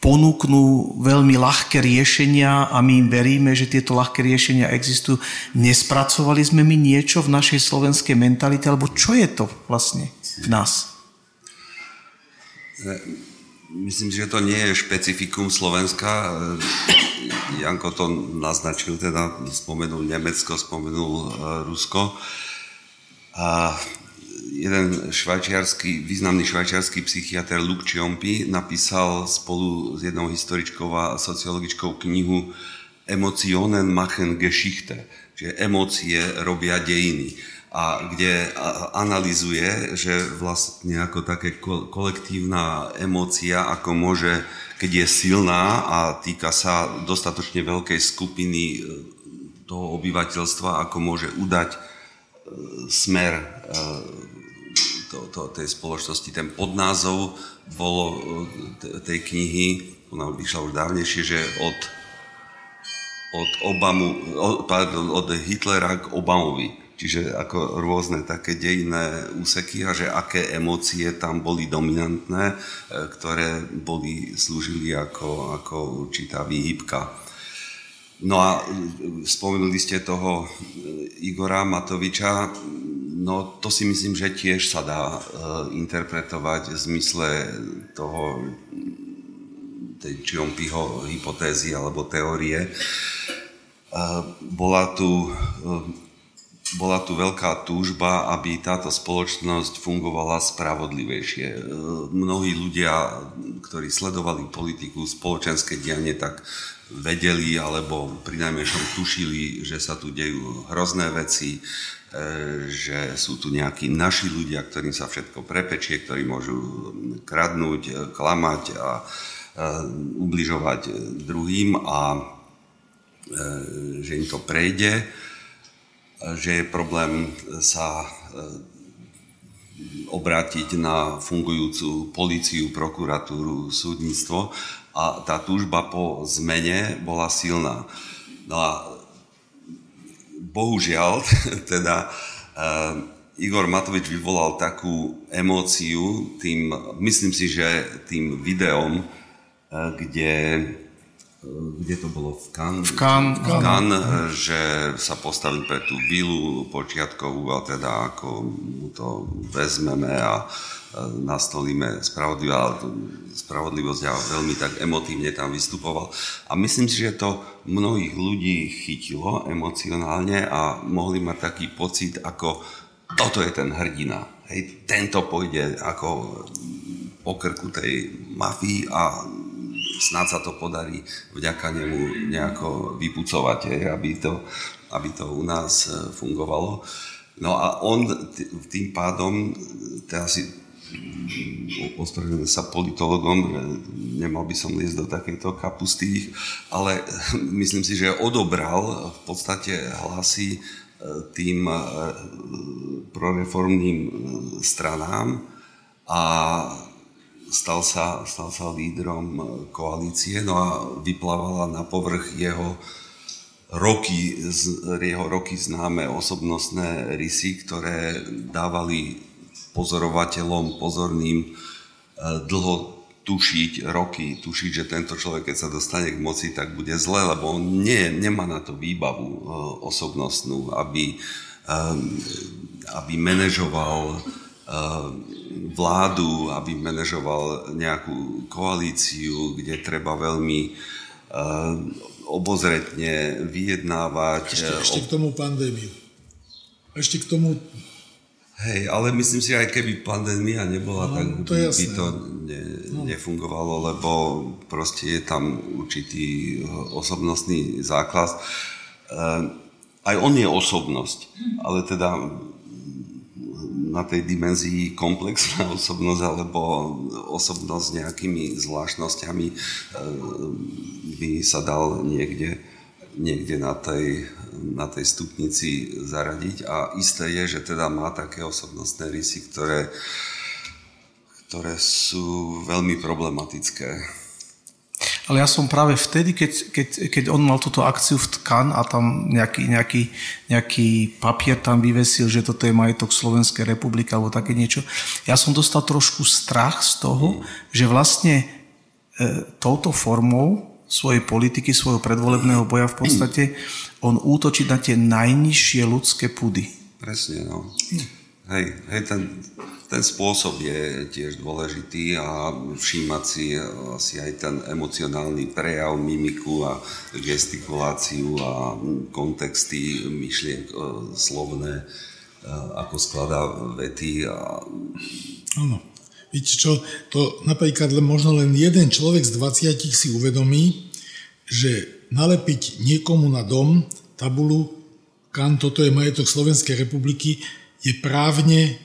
ponúknú veľmi ľahké riešenia a my im veríme, že tieto ľahké riešenia existujú. Nespracovali sme my niečo v našej slovenskej mentalite, alebo čo je to vlastne v nás? Myslím, že to nie je špecifikum Slovenska. Janko to naznačil, teda spomenul Nemecko, spomenul e, Rusko. A jeden švajčiarsky, významný švajčiarsky psychiatr Luke Ciompi napísal spolu s jednou historičkou a sociologičkou knihu Emotionen machen Geschichte, čiže emócie robia dejiny a kde analizuje, že vlastne ako také kolektívna emócia, ako môže, keď je silná a týka sa dostatočne veľkej skupiny e, toho obyvateľstva, ako môže udať e, smer e, to, to, tej spoločnosti. Ten podnázov bolo tej knihy, ona vyšla už dávnejšie, že od, od, Obamu, od, pardon, od Hitlera k Obamovi čiže ako rôzne také dejné úseky a že aké emócie tam boli dominantné, e, ktoré boli, slúžili ako, ako určitá výhybka. No a e, spomenuli ste toho e, Igora Matoviča, no to si myslím, že tiež sa dá interpretovať v zmysle toho tej Čiompiho hypotézy alebo teórie. Bola tu bola tu veľká túžba, aby táto spoločnosť fungovala spravodlivejšie. E, mnohí ľudia, ktorí sledovali politiku, spoločenské dianie, tak vedeli alebo pri najmenšom tušili, že sa tu dejú hrozné veci, e, že sú tu nejakí naši ľudia, ktorým sa všetko prepečie, ktorí môžu kradnúť, e, klamať a ubližovať druhým a že im to prejde že je problém sa e, obrátiť na fungujúcu policiu, prokuratúru, súdnictvo a tá túžba po zmene bola silná. No a bohužiaľ, *laughs* teda e, Igor Matovič vyvolal takú emóciu tým, myslím si, že tým videom, e, kde kde to bolo v Cannes, v Cannes, v Cannes že sa postavil pre tú vilu počiatkovú a teda ako mu to vezmeme a nastolíme spravodlivosť a veľmi tak emotívne tam vystupoval. A myslím si, že to mnohých ľudí chytilo emocionálne a mohli mať taký pocit, ako toto je ten hrdina. Hej, tento pôjde ako po krku tej mafii a snad sa to podarí vďaka nemu nejako vypucovať, aby to, aby to u nás e, fungovalo. No a on tým pádom, teda si ospravedlňujem sa politologom, e, nemal by som liesť do takejto kapusty, ale *laughs* myslím si, že odobral v podstate hlasy e, tým proreformným stranám a stal sa, stal sa lídrom e, koalície, no a vyplávala na povrch jeho roky, jeho roky známe osobnostné rysy, ktoré dávali pozorovateľom pozorným e, dlho tušiť, roky. Tušiť, že tento človek, keď sa dostane k moci, tak bude zle, lebo on nie, nemá na to výbavu e, osobnostnú, aby, aby manažoval vládu, aby manažoval nejakú koalíciu, kde treba veľmi uh, obozretne vyjednávať. Ešte, ešte k tomu pandémiu. Ešte k tomu... Hej, ale myslím si, aj keby pandémia nebola, no, tak to by jasné. to ne, no. nefungovalo, lebo proste je tam určitý osobnostný základ. Aj on je osobnosť, ale teda na tej dimenzii komplexná *laughs* osobnosť alebo osobnosť s nejakými zvláštnosťami e, by sa dal niekde, niekde na, tej, na tej stupnici zaradiť. A isté je, že teda má také osobnostné rysy, ktoré, ktoré sú veľmi problematické ale ja som práve vtedy, keď, keď, keď on mal túto akciu v Tkan a tam nejaký, nejaký, nejaký papier tam vyvesil, že toto je majetok Slovenskej republiky alebo také niečo, ja som dostal trošku strach z toho, že vlastne e, touto formou svojej politiky, svojho predvolebného boja v podstate on útočí na tie najnižšie ľudské pudy. Presne, no. Hm. Hej, hej, ten, ten spôsob je tiež dôležitý a všímať si asi aj ten emocionálny prejav, mimiku a gestikuláciu a kontexty myšlienk slovné, ako skladá vety. A... Áno. Čo, to napríklad možno len jeden človek z 20 si uvedomí, že nalepiť niekomu na dom tabulu, kam toto je majetok Slovenskej republiky, je právne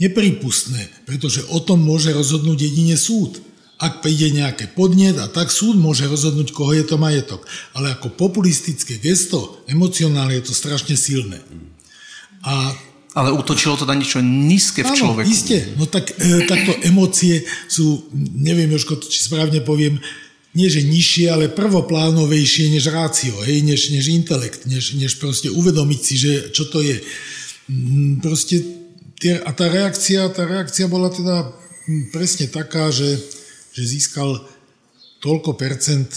neprípustné, pretože o tom môže rozhodnúť jedine súd. Ak príde nejaké podnet a tak súd môže rozhodnúť, koho je to majetok. Ale ako populistické gesto, emocionálne je to strašne silné. A ale útočilo to na niečo nízke v Áno, človeku. Isté. No tak e, takto emócie sú, neviem Jožko, či správne poviem, nie že nižšie, ale prvoplánovejšie než rácio, hej, než, než intelekt, než, než proste uvedomiť si, že čo to je. Mm, proste a tá reakcia, tá reakcia bola teda hm, presne taká, že, že získal toľko percent,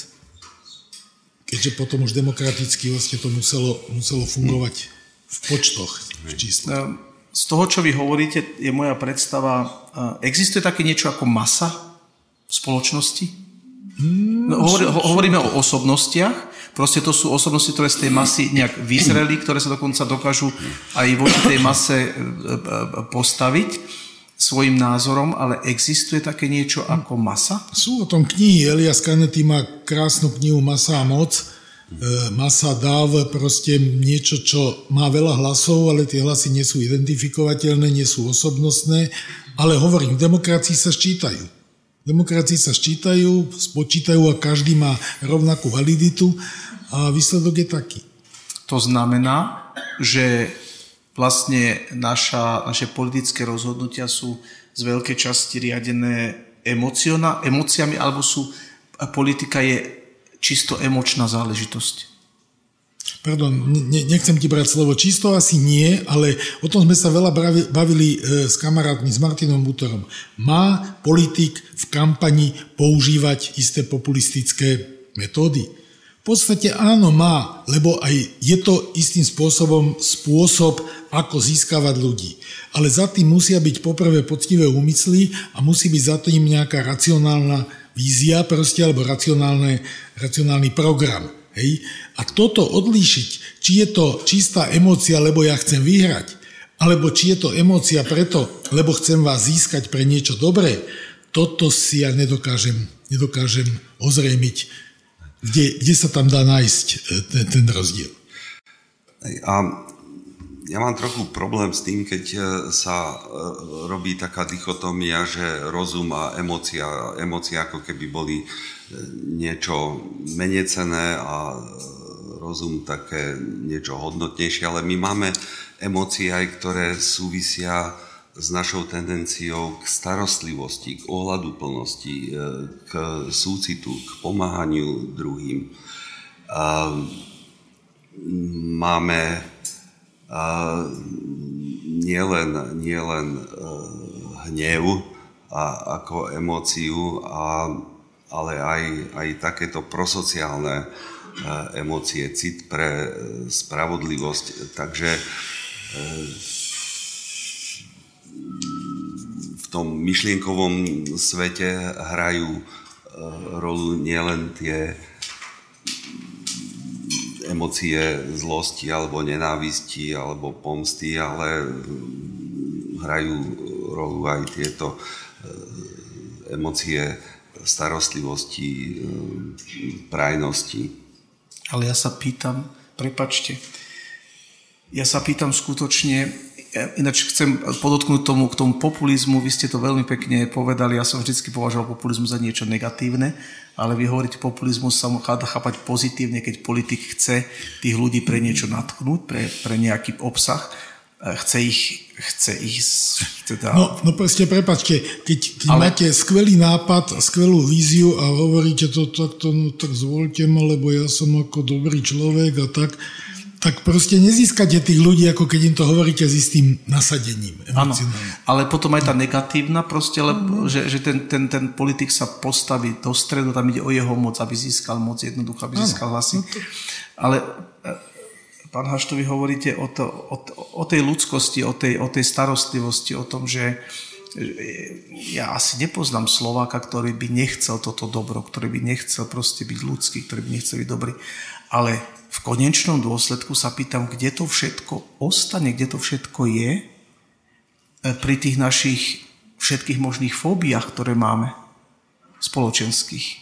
keďže potom už demokraticky vlastne to muselo, muselo fungovať v počtoch, v číslach. Ehm, z toho, čo vy hovoríte, je moja predstava, ehm, existuje také niečo ako masa v spoločnosti? Hmm, no, hovor, hovoríme o osobnostiach, Proste to sú osobnosti, ktoré z tej masy nejak vyzreli, ktoré sa dokonca dokážu aj voči tej mase e, e, postaviť svojim názorom, ale existuje také niečo ako masa? Sú o tom knihy. Elias Canetti má krásnu knihu Masa a moc. E, masa dáv proste niečo, čo má veľa hlasov, ale tie hlasy nie sú identifikovateľné, nie sú osobnostné, ale hovorím, v demokracii sa ščítajú. V demokracii sa ščítajú, spočítajú a každý má rovnakú validitu a výsledok je taký. To znamená, že vlastne naša, naše politické rozhodnutia sú z veľkej časti riadené emóciami, alebo sú, politika je čisto emočná záležitosť. Pardon, ne, nechcem ti brať slovo čisto, asi nie, ale o tom sme sa veľa bavili e, s kamarátmi, s Martinom Butorom. Má politik v kampani používať isté populistické metódy? V podstate áno, má, lebo aj je to istým spôsobom spôsob, ako získavať ľudí. Ale za tým musia byť poprvé poctivé úmysly a musí byť za tým nejaká racionálna vízia proste, alebo racionálne, racionálny program. Hej? A toto odlíšiť, či je to čistá emócia, lebo ja chcem vyhrať, alebo či je to emócia preto, lebo chcem vás získať pre niečo dobré, toto si ja nedokážem, nedokážem ozrejmiť kde, kde sa tam dá nájsť e, ten, ten rozdiel? A ja mám trochu problém s tým, keď e, sa e, robí taká dichotomia, že rozum a emócia, emócia ako keby boli niečo menej cené a rozum také niečo hodnotnejšie, ale my máme emócie aj, ktoré súvisia s našou tendenciou k starostlivosti, k ohľadu plnosti, e, k súcitu, k pomáhaniu druhým. Máme nielen, nielen e, hnev a, ako emóciu, a, ale aj, aj takéto prosociálne e, emócie, cit pre spravodlivosť. Takže tom myšlienkovom svete hrajú e, rolu nielen tie emócie zlosti alebo nenávisti alebo pomsty, ale hrajú rolu aj tieto e, emócie starostlivosti, e, prajnosti. Ale ja sa pýtam, prepačte, ja sa pýtam skutočne, Ináč chcem podotknúť tomu, k tomu populizmu, vy ste to veľmi pekne povedali, ja som vždy považoval populizmus za niečo negatívne, ale vy hovoríte, populizmus sa dá chápať pozitívne, keď politik chce tých ľudí pre niečo natknúť, pre, pre nejaký obsah, chce ich, chce ich *laughs* teda... No, no proste, prepačte, keď, keď ale... máte skvelý nápad, skvelú víziu a hovoríte to takto, no tak zvolte ma, lebo ja som ako dobrý človek a tak, tak proste nezískate tých ľudí, ako keď im to hovoríte s istým nasadením. Áno, ale potom aj tá negatívna proste, lebo, že, že ten, ten, ten politik sa postaví do stredu, tam ide o jeho moc, aby získal moc, jednoducho, aby získal hlasy. No ale e, pán Hašto, vy hovoríte o, to, o, o tej ľudskosti, o tej, o tej starostlivosti, o tom, že ja asi nepoznám Slováka, ktorý by nechcel toto dobro, ktorý by nechcel proste byť ľudský, ktorý by nechcel byť dobrý. Ale v konečnom dôsledku sa pýtam, kde to všetko ostane, kde to všetko je e, pri tých našich všetkých možných fóbiách, ktoré máme spoločenských.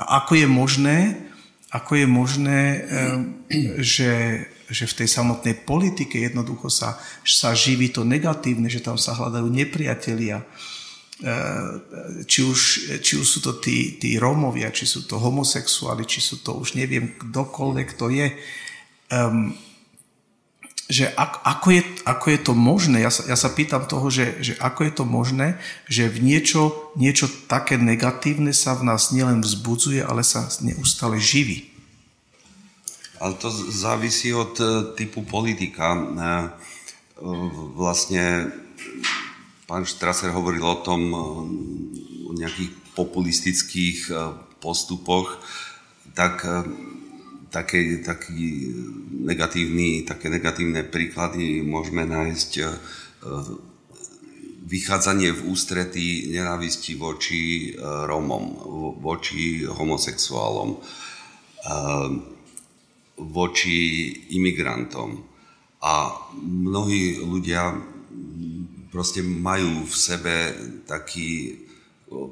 A ako je možné, ako je možné, že že v tej samotnej politike jednoducho sa, sa živí to negatívne, že tam sa hľadajú nepriatelia. Či už, či už sú to tí, tí Rómovia, či sú to homosexuáli, či sú to už neviem kdokoľvek to je. Um, že ako, je, ako je to možné, ja sa, ja sa pýtam toho, že, že ako je to možné, že v niečo, niečo také negatívne sa v nás nielen vzbudzuje, ale sa neustále živí. Ale to závisí od e, typu politika. E, vlastne pán Štraser hovoril o tom, e, o nejakých populistických postupoch, tak také, taký negatívny, také negatívne príklady môžeme nájsť vychádzanie v ústretí nenávisti voči Rómom, voči homosexuálom voči imigrantom. A mnohí ľudia proste majú v sebe taký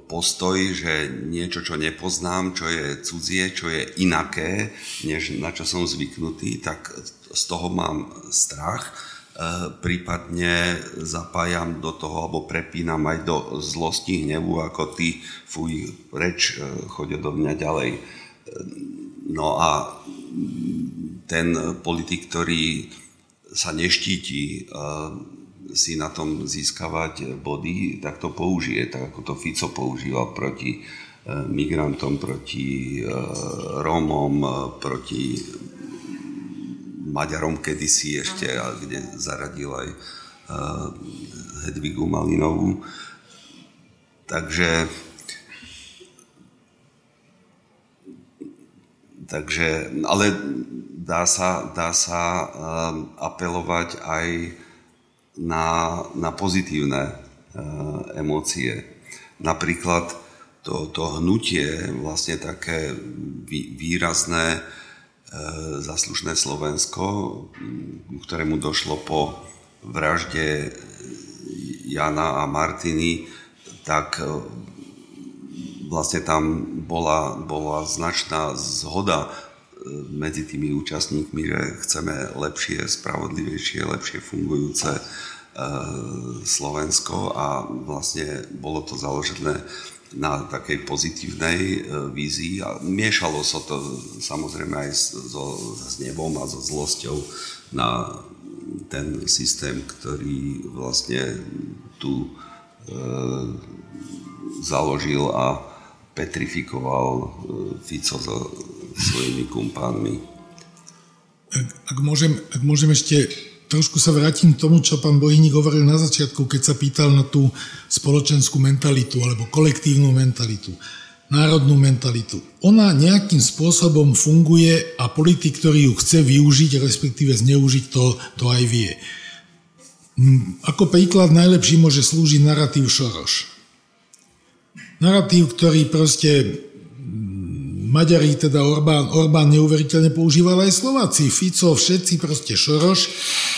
postoj, že niečo, čo nepoznám, čo je cudzie, čo je inaké, než na čo som zvyknutý, tak z toho mám strach. E, prípadne zapájam do toho, alebo prepínam aj do zlosti, hnevu, ako ty, fuj, reč, e, chodia do mňa ďalej. E, no a ten politik, ktorý sa neštíti si na tom získavať body, tak to použije, tak ako to Fico používal proti e, migrantom, proti e, Rómom, e, proti Maďarom kedysi ešte, kde zaradil aj Hedvigu Malinovú. Takže Takže, ale dá sa, dá sa apelovať aj na, na pozitívne uh, emócie. Napríklad to, to hnutie, vlastne také výrazné, uh, zaslušné Slovensko, ktorému došlo po vražde Jana a Martiny, tak uh, vlastne tam bola, bola značná zhoda e, medzi tými účastníkmi, že chceme lepšie, spravodlivejšie, lepšie fungujúce e, Slovensko a vlastne bolo to založené na takej pozitívnej e, vízii a miešalo sa to samozrejme aj so, s nebom a so zlosťou na ten systém, ktorý vlastne tu e, založil a petrifikoval e, Fico so svojimi kumpánmi. Ak, ak, môžem, ak môžem ešte trošku sa vrátim k tomu, čo pán Bohyník hovoril na začiatku, keď sa pýtal na tú spoločenskú mentalitu alebo kolektívnu mentalitu, národnú mentalitu. Ona nejakým spôsobom funguje a politik, ktorý ju chce využiť, respektíve zneužiť, to, to aj vie. Hm, ako príklad najlepší môže slúžiť narratív Šoroš narratív, ktorý proste Maďari, teda Orbán, Orbán neuveriteľne používal aj Slováci, Fico, všetci, proste Šoroš.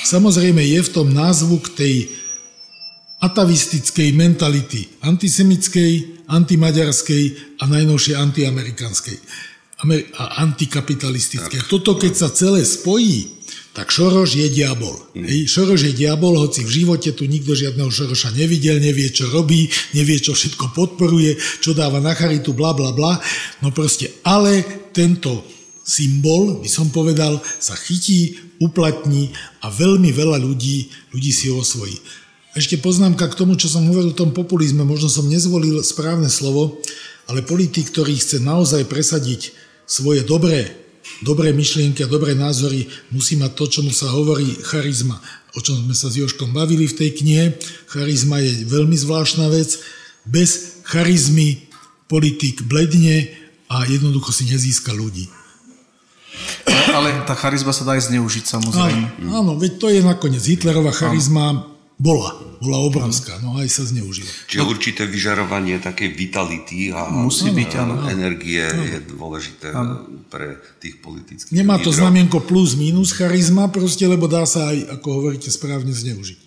Samozrejme je v tom názvu k tej atavistickej mentality, antisemickej, antimaďarskej a najnovšie antiamerikanskej a antikapitalistické. Toto keď sa celé spojí, tak Šoroš je diabol. Mm. Hej, Šoroš je diabol, hoci v živote tu nikto žiadneho Šoroša nevidel, nevie, čo robí, nevie, čo všetko podporuje, čo dáva na charitu, bla, bla, bla. No proste, ale tento symbol, by som povedal, sa chytí, uplatní a veľmi veľa ľudí, ľudí si ho osvojí. Ešte poznámka k tomu, čo som hovoril o tom populizme, možno som nezvolil správne slovo, ale politik, ktorý chce naozaj presadiť svoje dobré dobré myšlienky a dobré názory musí mať to, čo mu sa hovorí charizma. O čom sme sa s Joškom bavili v tej knihe. Charizma je veľmi zvláštna vec. Bez charizmy politik bledne a jednoducho si nezíska ľudí. Ale tá charizma sa dá aj zneužiť samozrejme. Áno, áno veď to je nakoniec. Hitlerová charizma bola. Bola obrovská, no aj sa zneužila. Čiže no, určité vyžarovanie takej vitality a musí byť, áno. energie áno. je dôležité áno. pre tých politických Nemá to lídrov. znamienko plus minus charizma proste, lebo dá sa aj, ako hovoríte, správne zneužiť.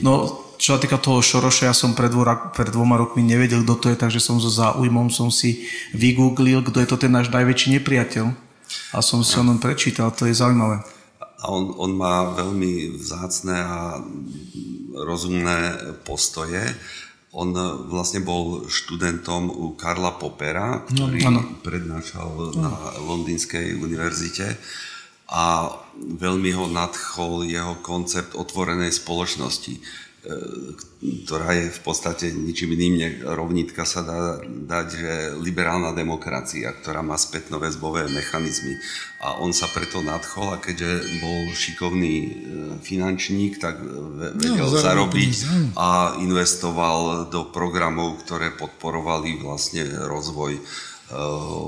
No, čo sa týka toho Šoroša, ja som pred, dvora, pred dvoma rokmi nevedel, kto to je, takže som so záujmom som si vygooglil, kto je to ten náš najväčší nepriateľ. A som si o ňom prečítal, to je zaujímavé. A on, on má veľmi vzácne a rozumné postoje. On vlastne bol študentom u Karla Popera, ktorý no, prednášal na Londýnskej univerzite a veľmi ho nadchol jeho koncept otvorenej spoločnosti ktorá je v podstate ničím iným, rovnitka sa dá dať, že liberálna demokracia, ktorá má spätnoväzbové mechanizmy. A on sa preto nadchol a keďže bol šikovný e, finančník, tak vedel no, zarobiť a investoval do programov, ktoré podporovali vlastne rozvoj Eh,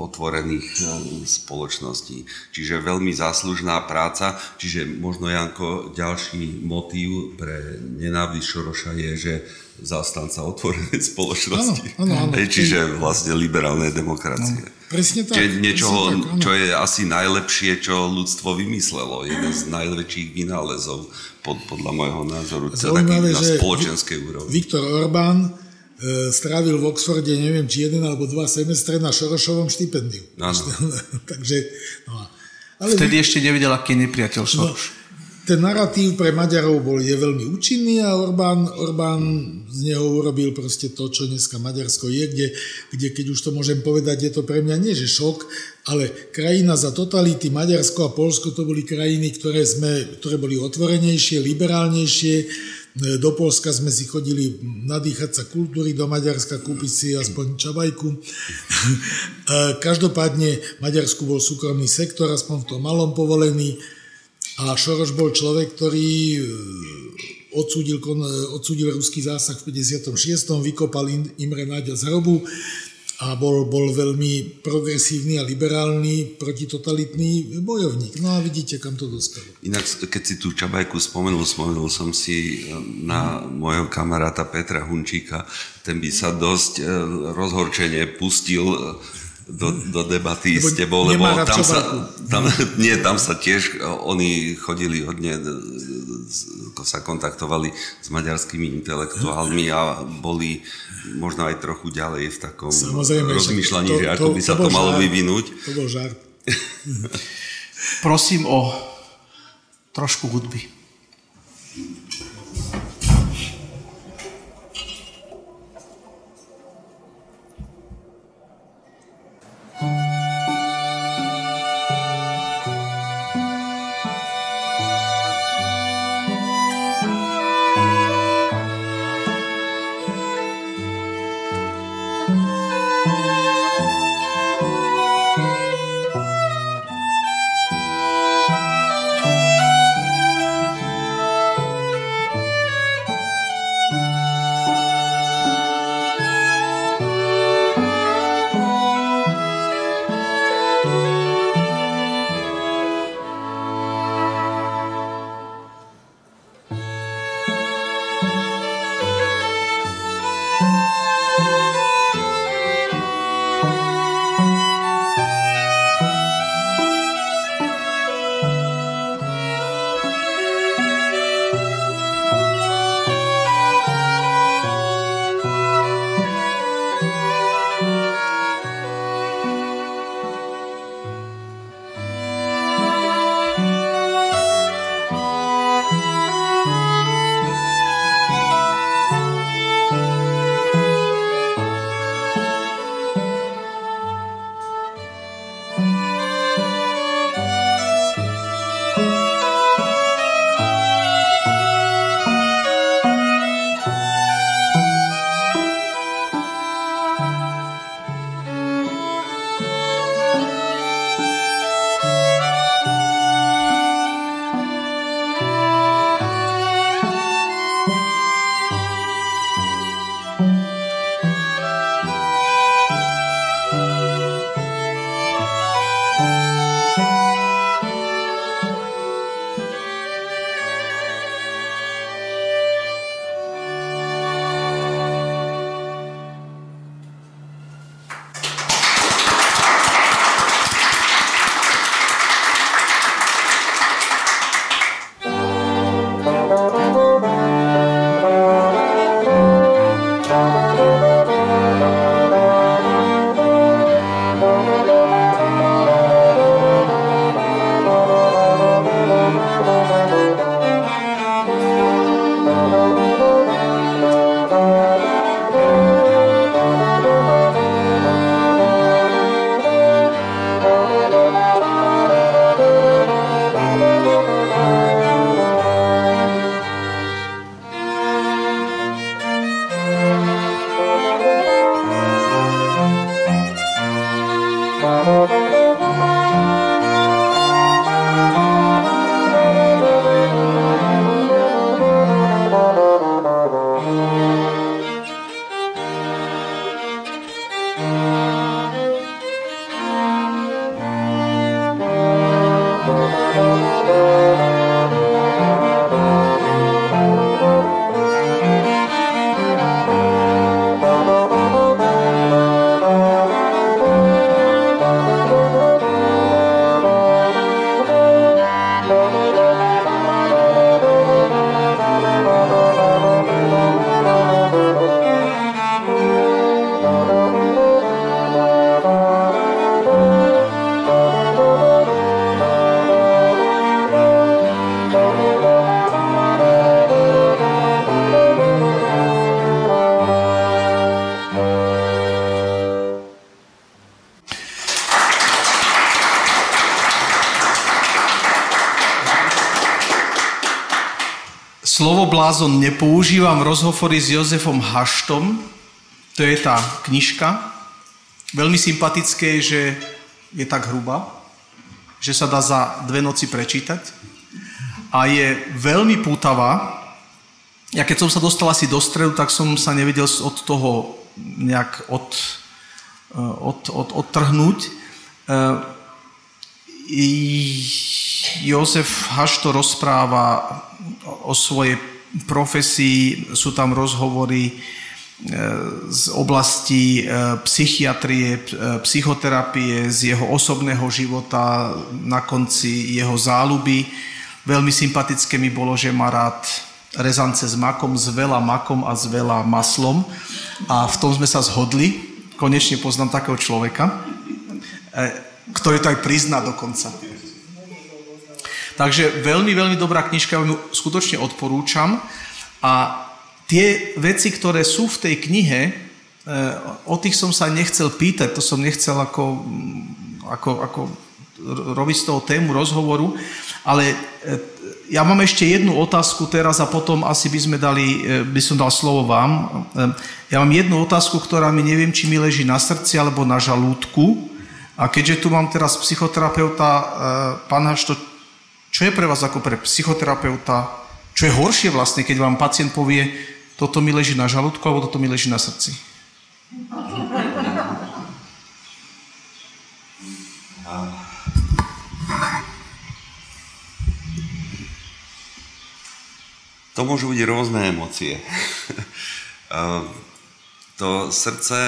otvorených spoločností. Čiže veľmi záslužná práca, čiže možno Janko, ďalší motív pre nenávisť Šoroša je, že zástanca otvorenej *laughs* spoločnosti. Áno, áno, áno. Čiže vlastne liberálnej demokracie. No, presne tak. Čiže niečoho, tak, čo je asi najlepšie, čo ľudstvo vymyslelo. Jeden z najväčších vynálezov pod, podľa môjho názoru. Zaujímavé, na spoločenskej úrovni. Viktor Orbán E, strávil v Oxforde, neviem, či jeden alebo dva semestre na Šorošovom štipendiu. *laughs* Takže, no. Ale Vtedy vy... ešte nevedel, aký je nepriateľ Šoroš. No, ten narratív pre Maďarov bol, je veľmi účinný a Orbán, Orbán z neho urobil proste to, čo dneska Maďarsko je, kde, kde, keď už to môžem povedať, je to pre mňa nie že šok, ale krajina za totality, Maďarsko a Polsko to boli krajiny, ktoré, sme, ktoré boli otvorenejšie, liberálnejšie, do Polska sme si chodili nadýchať sa kultúry, do Maďarska kúpiť si aspoň čabajku. *laughs* Každopádne Maďarsku bol súkromný sektor, aspoň v tom malom povolený. A Šoroš bol človek, ktorý e, odsúdil, odsúdil ruský zásah v 56. vykopal Imre Náďa z hrobu a bol, bol veľmi progresívny a liberálny, protitotalitný bojovník. No a vidíte, kam to dospelo. Inak, keď si tú Čabajku spomenul, spomenul som si e, na môjho kamaráta Petra Hunčíka, ten by sa dosť rozhorčene pustil do, do debaty lebo s tebou, lebo tam sa, tam, *laughs* nie, tam sa tiež, oni chodili hodne, sa kontaktovali s maďarskými intelektuálmi a boli možno aj trochu ďalej v takom Samozrejme, rozmýšľaní, to, že ako to, by sa to, to malo žart. vyvinúť. To bol žart. Prosím o trošku hudby. Blázon nepoužívam rozhovory s Jozefom Haštom, to je tá knižka. Veľmi sympatické že je tak hruba, že sa dá za dve noci prečítať a je veľmi pútavá. Ja keď som sa dostal asi do stredu, tak som sa nevedel od toho nejak od, od, od, odtrhnúť. Jozef Hašto rozpráva o svojej profesí, sú tam rozhovory e, z oblasti e, psychiatrie, e, psychoterapie, z jeho osobného života, na konci jeho záľuby. Veľmi sympatické mi bolo, že má rád rezance s makom, s veľa makom a s veľa maslom. A v tom sme sa zhodli. Konečne poznám takého človeka, ktorý to aj prizná dokonca. Takže veľmi, veľmi dobrá knižka, ju skutočne odporúčam. A tie veci, ktoré sú v tej knihe, e, o tých som sa nechcel pýtať, to som nechcel ako, ako, ako robiť z toho tému rozhovoru, ale e, ja mám ešte jednu otázku teraz a potom asi by sme dali, e, by som dal slovo vám. Ja mám jednu otázku, ktorá mi neviem, či mi leží na srdci alebo na žalúdku. A keďže tu mám teraz psychoterapeuta, pán Hašto, čo je pre vás ako pre psychoterapeuta, čo je horšie vlastne, keď vám pacient povie, toto mi leží na žalúdku alebo toto mi leží na srdci? To môžu byť rôzne emócie. *laughs* to srdce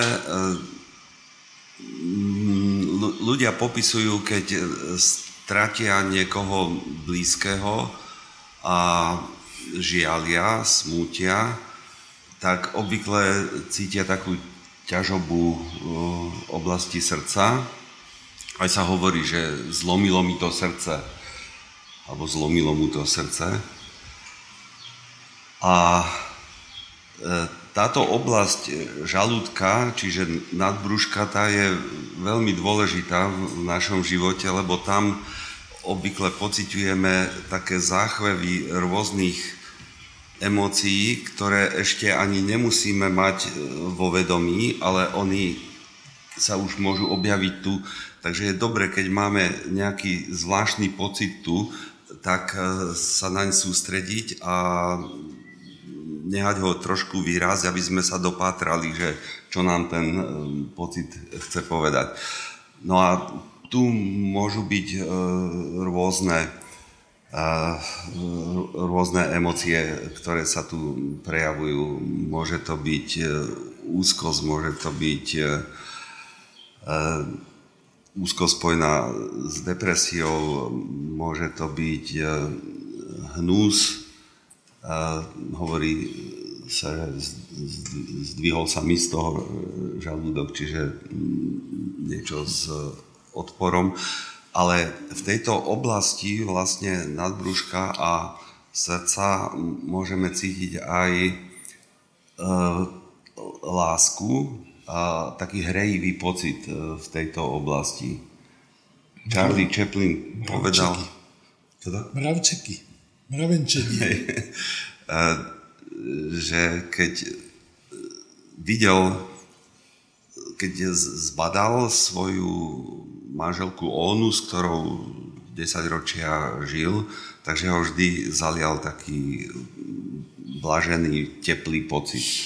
ľudia popisujú, keď stratia niekoho blízkeho a žialia, smútia, tak obvykle cítia takú ťažobu oblasti srdca. Aj sa hovorí, že zlomilo mi to srdce, alebo zlomilo mu to srdce. A e, táto oblasť žalúdka, čiže nadbruška, tá je veľmi dôležitá v našom živote, lebo tam obvykle pociťujeme také záchvevy rôznych emócií, ktoré ešte ani nemusíme mať e, vo vedomí, ale oni sa už môžu objaviť tu. Takže je dobre, keď máme nejaký zvláštny pocit tu, tak e, sa naň sústrediť a nehať ho trošku výraz, aby sme sa dopátrali, že čo nám ten e, pocit chce povedať. No a tu môžu byť rôzne, e, rôzne emócie, ktoré sa tu prejavujú. Môže to byť e, úzkosť, môže to byť úzko spojená s depresiou, môže to byť hnus, hovorí sa, zdvihol sa mi z toho žalúdok, čiže niečo s odporom. Ale v tejto oblasti vlastne nadbrúška a srdca môžeme cítiť aj e, lásku a taký hrejivý pocit e, v tejto oblasti. Charlie Chaplin povedal... Teda? Mravčeky. Mravenčenie. *laughs* že keď videl, keď zbadal svoju manželku Onu, s ktorou 10 ročia žil, takže ho vždy zalial taký blažený, teplý pocit e,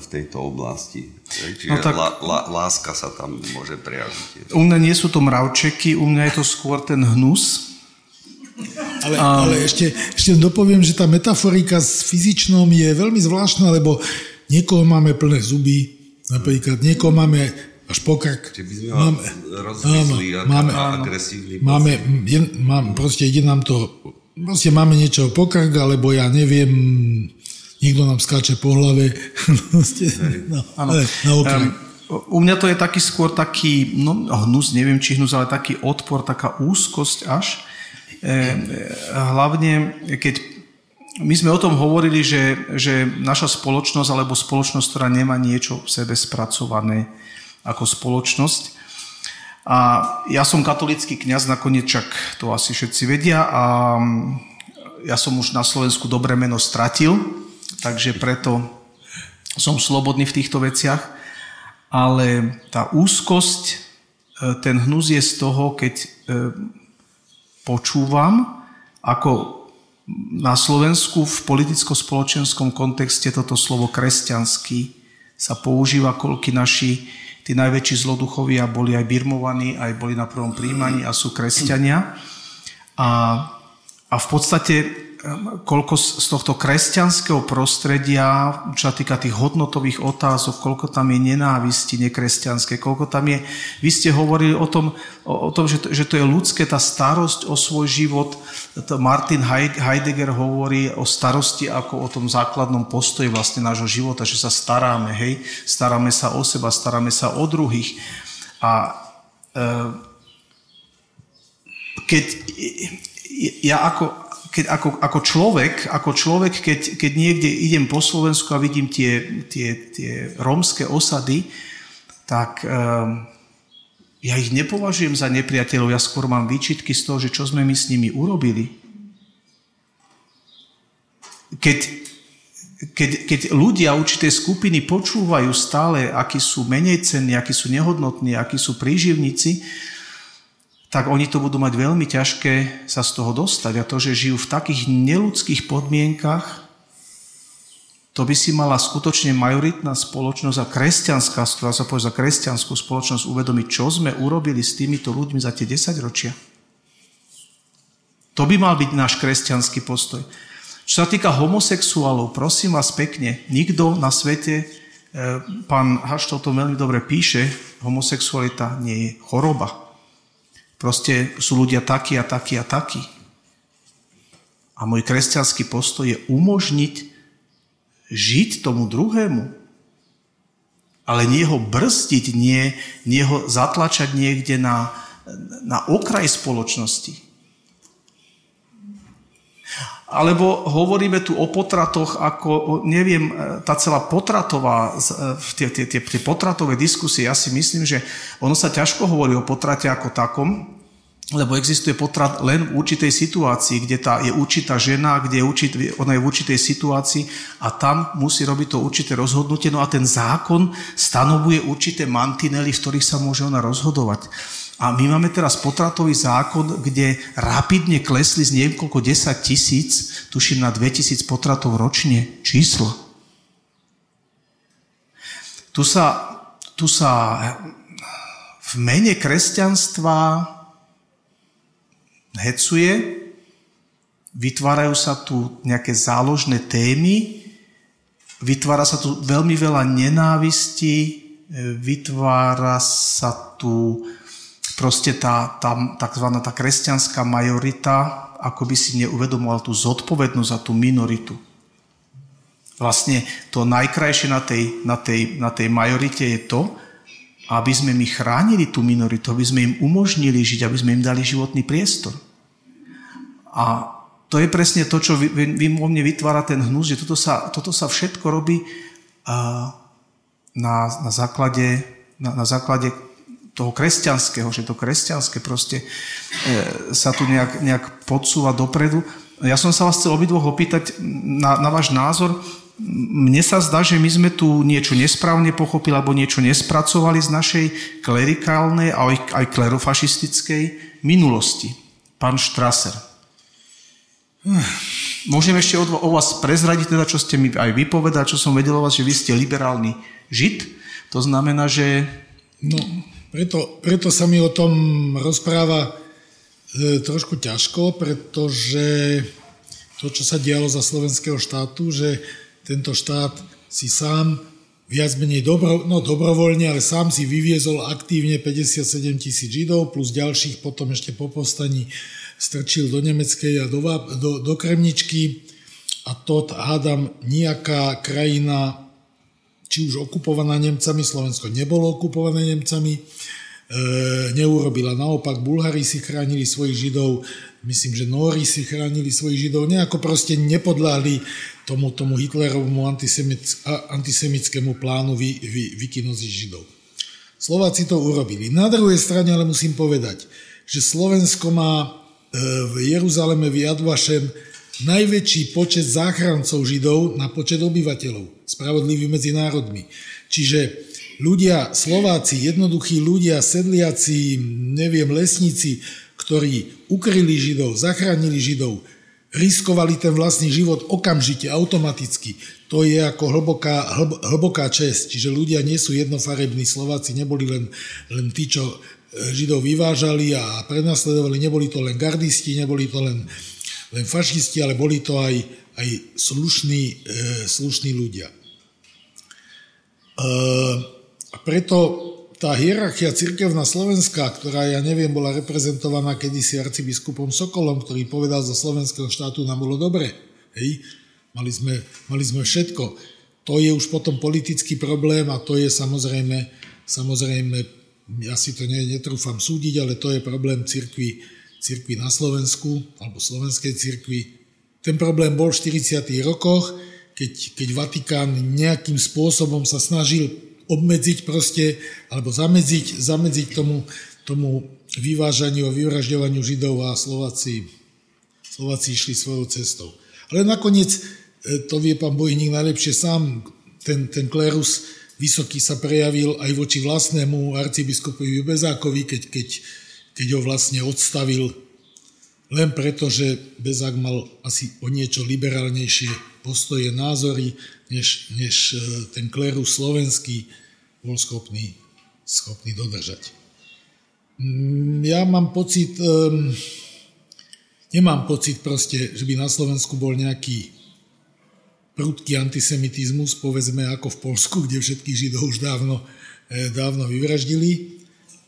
v tejto oblasti. Čiže no tak, la, la, láska sa tam môže prejaviť. U mňa nie sú to mravčeky, u mňa je to skôr ten hnus. Ale, um, ale ešte, ešte dopoviem, že tá metaforika s fyzičnom je veľmi zvláštna, lebo niekoho máme plné zuby, napríklad niekoho máme až po krk. Čiže by sme máme, rozmysli, máme, agresívny. Máme, je, mám, proste ide nám to, proste máme niečo po krk, alebo ja neviem, niekto nám skáče po hlave. *laughs* no, ale, na um, u mňa to je taký skôr taký, no hnus, neviem či hnus, ale taký odpor, taká úzkosť až. E, hlavne, keď my sme o tom hovorili, že, že naša spoločnosť alebo spoločnosť, ktorá nemá niečo v sebe spracované, ako spoločnosť. A ja som katolický kňaz, nakoniec čak to asi všetci vedia a ja som už na Slovensku dobré meno stratil, takže preto som slobodný v týchto veciach. Ale tá úzkosť, e, ten hnus je z toho, keď e, počúvam, ako na Slovensku v politicko-spoločenskom kontexte toto slovo kresťanský sa používa, koľky naši tí najväčší zloduchovia boli aj birmovaní, aj boli na prvom príjmaní a sú kresťania. A, a v podstate koľko z tohto kresťanského prostredia, čo sa týka tých hodnotových otázok, koľko tam je nenávisti nekresťanské, koľko tam je... Vy ste hovorili o tom, o, tom že, to, že to je ľudské, tá starosť o svoj život. Martin Heidegger hovorí o starosti ako o tom základnom postoji vlastne nášho života, že sa staráme, hej, staráme sa o seba, staráme sa o druhých. A e, keď ja ako, keď ako, ako človek, ako človek keď, keď niekde idem po Slovensku a vidím tie, tie, tie rómske osady, tak um, ja ich nepovažujem za nepriateľov, ja skôr mám výčitky z toho, že čo sme my s nimi urobili. Keď, keď, keď ľudia určité skupiny počúvajú stále, akí sú menej cenní, akí sú nehodnotní, akí sú príživníci, tak oni to budú mať veľmi ťažké sa z toho dostať. A to, že žijú v takých neludských podmienkach, to by si mala skutočne majoritná spoločnosť a kresťanská, ktorá sa povie za kresťanskú spoločnosť, uvedomiť, čo sme urobili s týmito ľuďmi za tie 10 ročia. To by mal byť náš kresťanský postoj. Čo sa týka homosexuálov, prosím vás pekne, nikto na svete, e, pán Haštol to veľmi dobre píše, homosexualita nie je choroba. Proste sú ľudia takí a takí a takí. A môj kresťanský postoj je umožniť žiť tomu druhému. Ale nie ho brzdiť, nie, nie ho zatlačať niekde na, na okraj spoločnosti. Alebo hovoríme tu o potratoch, ako, neviem, tá celá potratová, tie, tie, tie, tie potratové diskusie, ja si myslím, že ono sa ťažko hovorí o potrate ako takom, lebo existuje potrat len v určitej situácii, kde tá je určitá žena, kde je určit, ona je v určitej situácii a tam musí robiť to určité rozhodnutie. No a ten zákon stanovuje určité mantinely, v ktorých sa môže ona rozhodovať. A my máme teraz potratový zákon, kde rapidne klesli z niekoľko 10 tisíc, tuším na 2000 potratov ročne, číslo. Tu sa, tu sa v mene kresťanstva hecuje, vytvárajú sa tu nejaké záložné témy, vytvára sa tu veľmi veľa nenávisti, vytvára sa tu proste tá, tá takzvaná tá kresťanská majorita ako by si neuvedomoval tú zodpovednosť za tú minoritu. Vlastne to najkrajšie na tej, na tej, na tej majorite je to, aby sme my chránili tú minoritu, aby sme im umožnili žiť, aby sme im dali životný priestor. A to je presne to, čo vo mne vytvára ten hnus, že toto sa, toto sa všetko robí uh, na, na, základe, na, na základe toho kresťanského, že to kresťanské proste e, sa tu nejak, nejak podsúva dopredu. Ja som sa vás chcel obidvoch opýtať na, na váš názor. Mne sa zdá, že my sme tu niečo nesprávne pochopili alebo niečo nespracovali z našej klerikálnej a aj, aj klerofašistickej minulosti. Pán Štraser. Môžem ešte o, vás prezradiť, teda, čo ste mi aj vypovedať, čo som vedel o vás, že vy ste liberálny žid. To znamená, že... No, preto, preto sa mi o tom rozpráva e, trošku ťažko, pretože to, čo sa dialo za slovenského štátu, že tento štát si sám viac menej dobro, no dobrovoľne, ale sám si vyviezol aktívne 57 tisíc židov plus ďalších potom ešte po povstaní strčil do Nemeckej a do, do, do Kremničky. A to hádam nejaká krajina, či už okupovaná Nemcami, Slovensko nebolo okupované Nemcami, e, neurobila. Naopak, Bulhári si chránili svojich Židov, myslím, že Nóri si chránili svojich Židov, nejako proste nepodláhli tomu, tomu Hitlerovmu antisemickému plánu vy, vy, vykynoziť Židov. Slováci to urobili. Na druhej strane ale musím povedať, že Slovensko má v Jeruzaleme v Jadvašem najväčší počet záchrancov Židov na počet obyvateľov, spravodlivý medzi národmi. Čiže ľudia, Slováci, jednoduchí ľudia, sedliaci, neviem, lesníci, ktorí ukryli Židov, zachránili Židov, riskovali ten vlastný život okamžite, automaticky. To je ako hlboká, hlb, hlboká čest. Čiže ľudia nie sú jednofarební, Slováci neboli len, len tí, čo Židov vyvážali a prenasledovali. Neboli to len gardisti, neboli to len, len fašisti, ale boli to aj, aj slušní, e, slušní ľudia. E, a preto tá hierarchia cirkevná Slovenska, ktorá, ja neviem, bola reprezentovaná kedysi arcibiskupom Sokolom, ktorý povedal zo slovenského štátu nám bolo dobre. Hej? Mali, sme, mali sme všetko. To je už potom politický problém a to je samozrejme, samozrejme ja si to netrúfam súdiť, ale to je problém cirkvi, cirkvi na Slovensku, alebo slovenskej cirkvi. Ten problém bol v 40. rokoch, keď, keď Vatikán nejakým spôsobom sa snažil obmedziť proste, alebo zamedziť, zamedziť tomu, tomu vyvážaniu a vyvražďovaniu Židov a Slováci, Slováci išli svojou cestou. Ale nakoniec, e, to vie pán Bojník najlepšie sám, ten, ten klérus vysoký sa prejavil aj voči vlastnému arcibiskupovi Bezákovi, keď, keď, keď ho vlastne odstavil len preto, že Bezák mal asi o niečo liberálnejšie postoje, názory, než, než e, ten klerus slovenský bol schopný, schopný dodržať. Mm, ja mám pocit, nemám pocit proste, že by na Slovensku bol nejaký prudký antisemitizmus, povedzme ako v Polsku, kde všetkých Židov už dávno, e, dávno vyvraždili,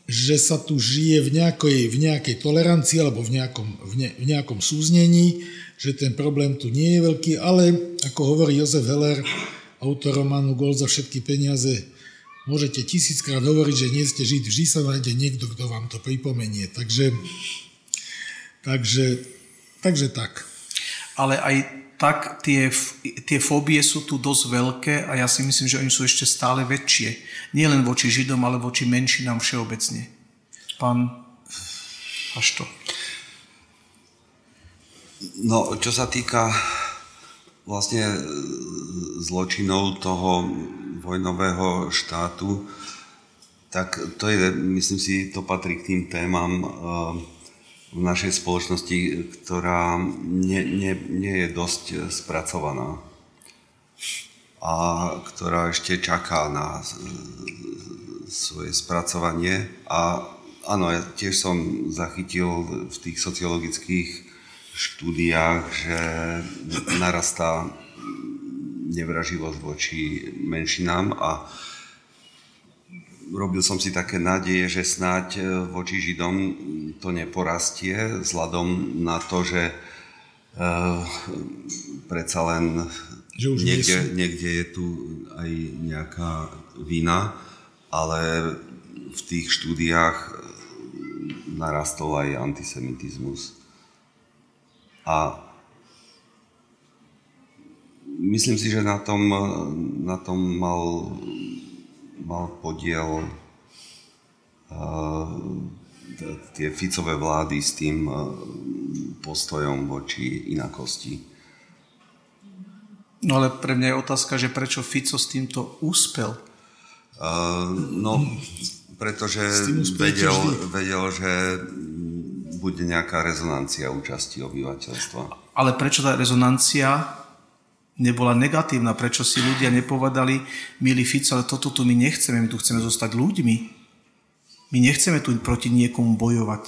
že sa tu žije v nejakej, v nejakej tolerancii alebo v nejakom, v, ne, v nejakom súznení, že ten problém tu nie je veľký, ale ako hovorí Jozef Heller, autor románu Gol za všetky peniaze, môžete tisíckrát hovoriť, že nie ste Žid, vždy sa nájde niekto, kto vám to pripomenie. Takže, takže, takže tak. Ale aj tak tie, tie fóbie sú tu dosť veľké a ja si myslím, že oni sú ešte stále väčšie. Nie len voči Židom, ale voči menšinám všeobecne. Pán to. No, čo sa týka vlastne zločinov toho vojnového štátu, tak to je, myslím si, to patrí k tým témam, v našej spoločnosti, ktorá nie, nie, nie je dosť spracovaná a ktorá ešte čaká na svoje spracovanie. A áno, ja tiež som zachytil v tých sociologických štúdiách, že narastá nevraživosť voči menšinám a robil som si také nádeje, že snáď e, voči Židom to neporastie, vzhľadom na to, že uh, predsa len Že už niekde, niekde je tu aj nejaká vina, ale v tých štúdiách narastol aj antisemitizmus. A myslím si, že na tom, na tom mal, mal podiel uh, tie Ficové vlády s tým uh, postojom voči inakosti. No ale pre mňa je otázka, že prečo Fico s týmto úspel? Uh, no, *laughs* pretože vedel, vedel, že bude nejaká rezonancia účasti obyvateľstva. Ale prečo tá rezonancia nebola negatívna? Prečo si ľudia nepovedali, milý Fico, ale toto tu my nechceme, my tu chceme zostať ľuďmi. My nechceme tu proti niekomu bojovať.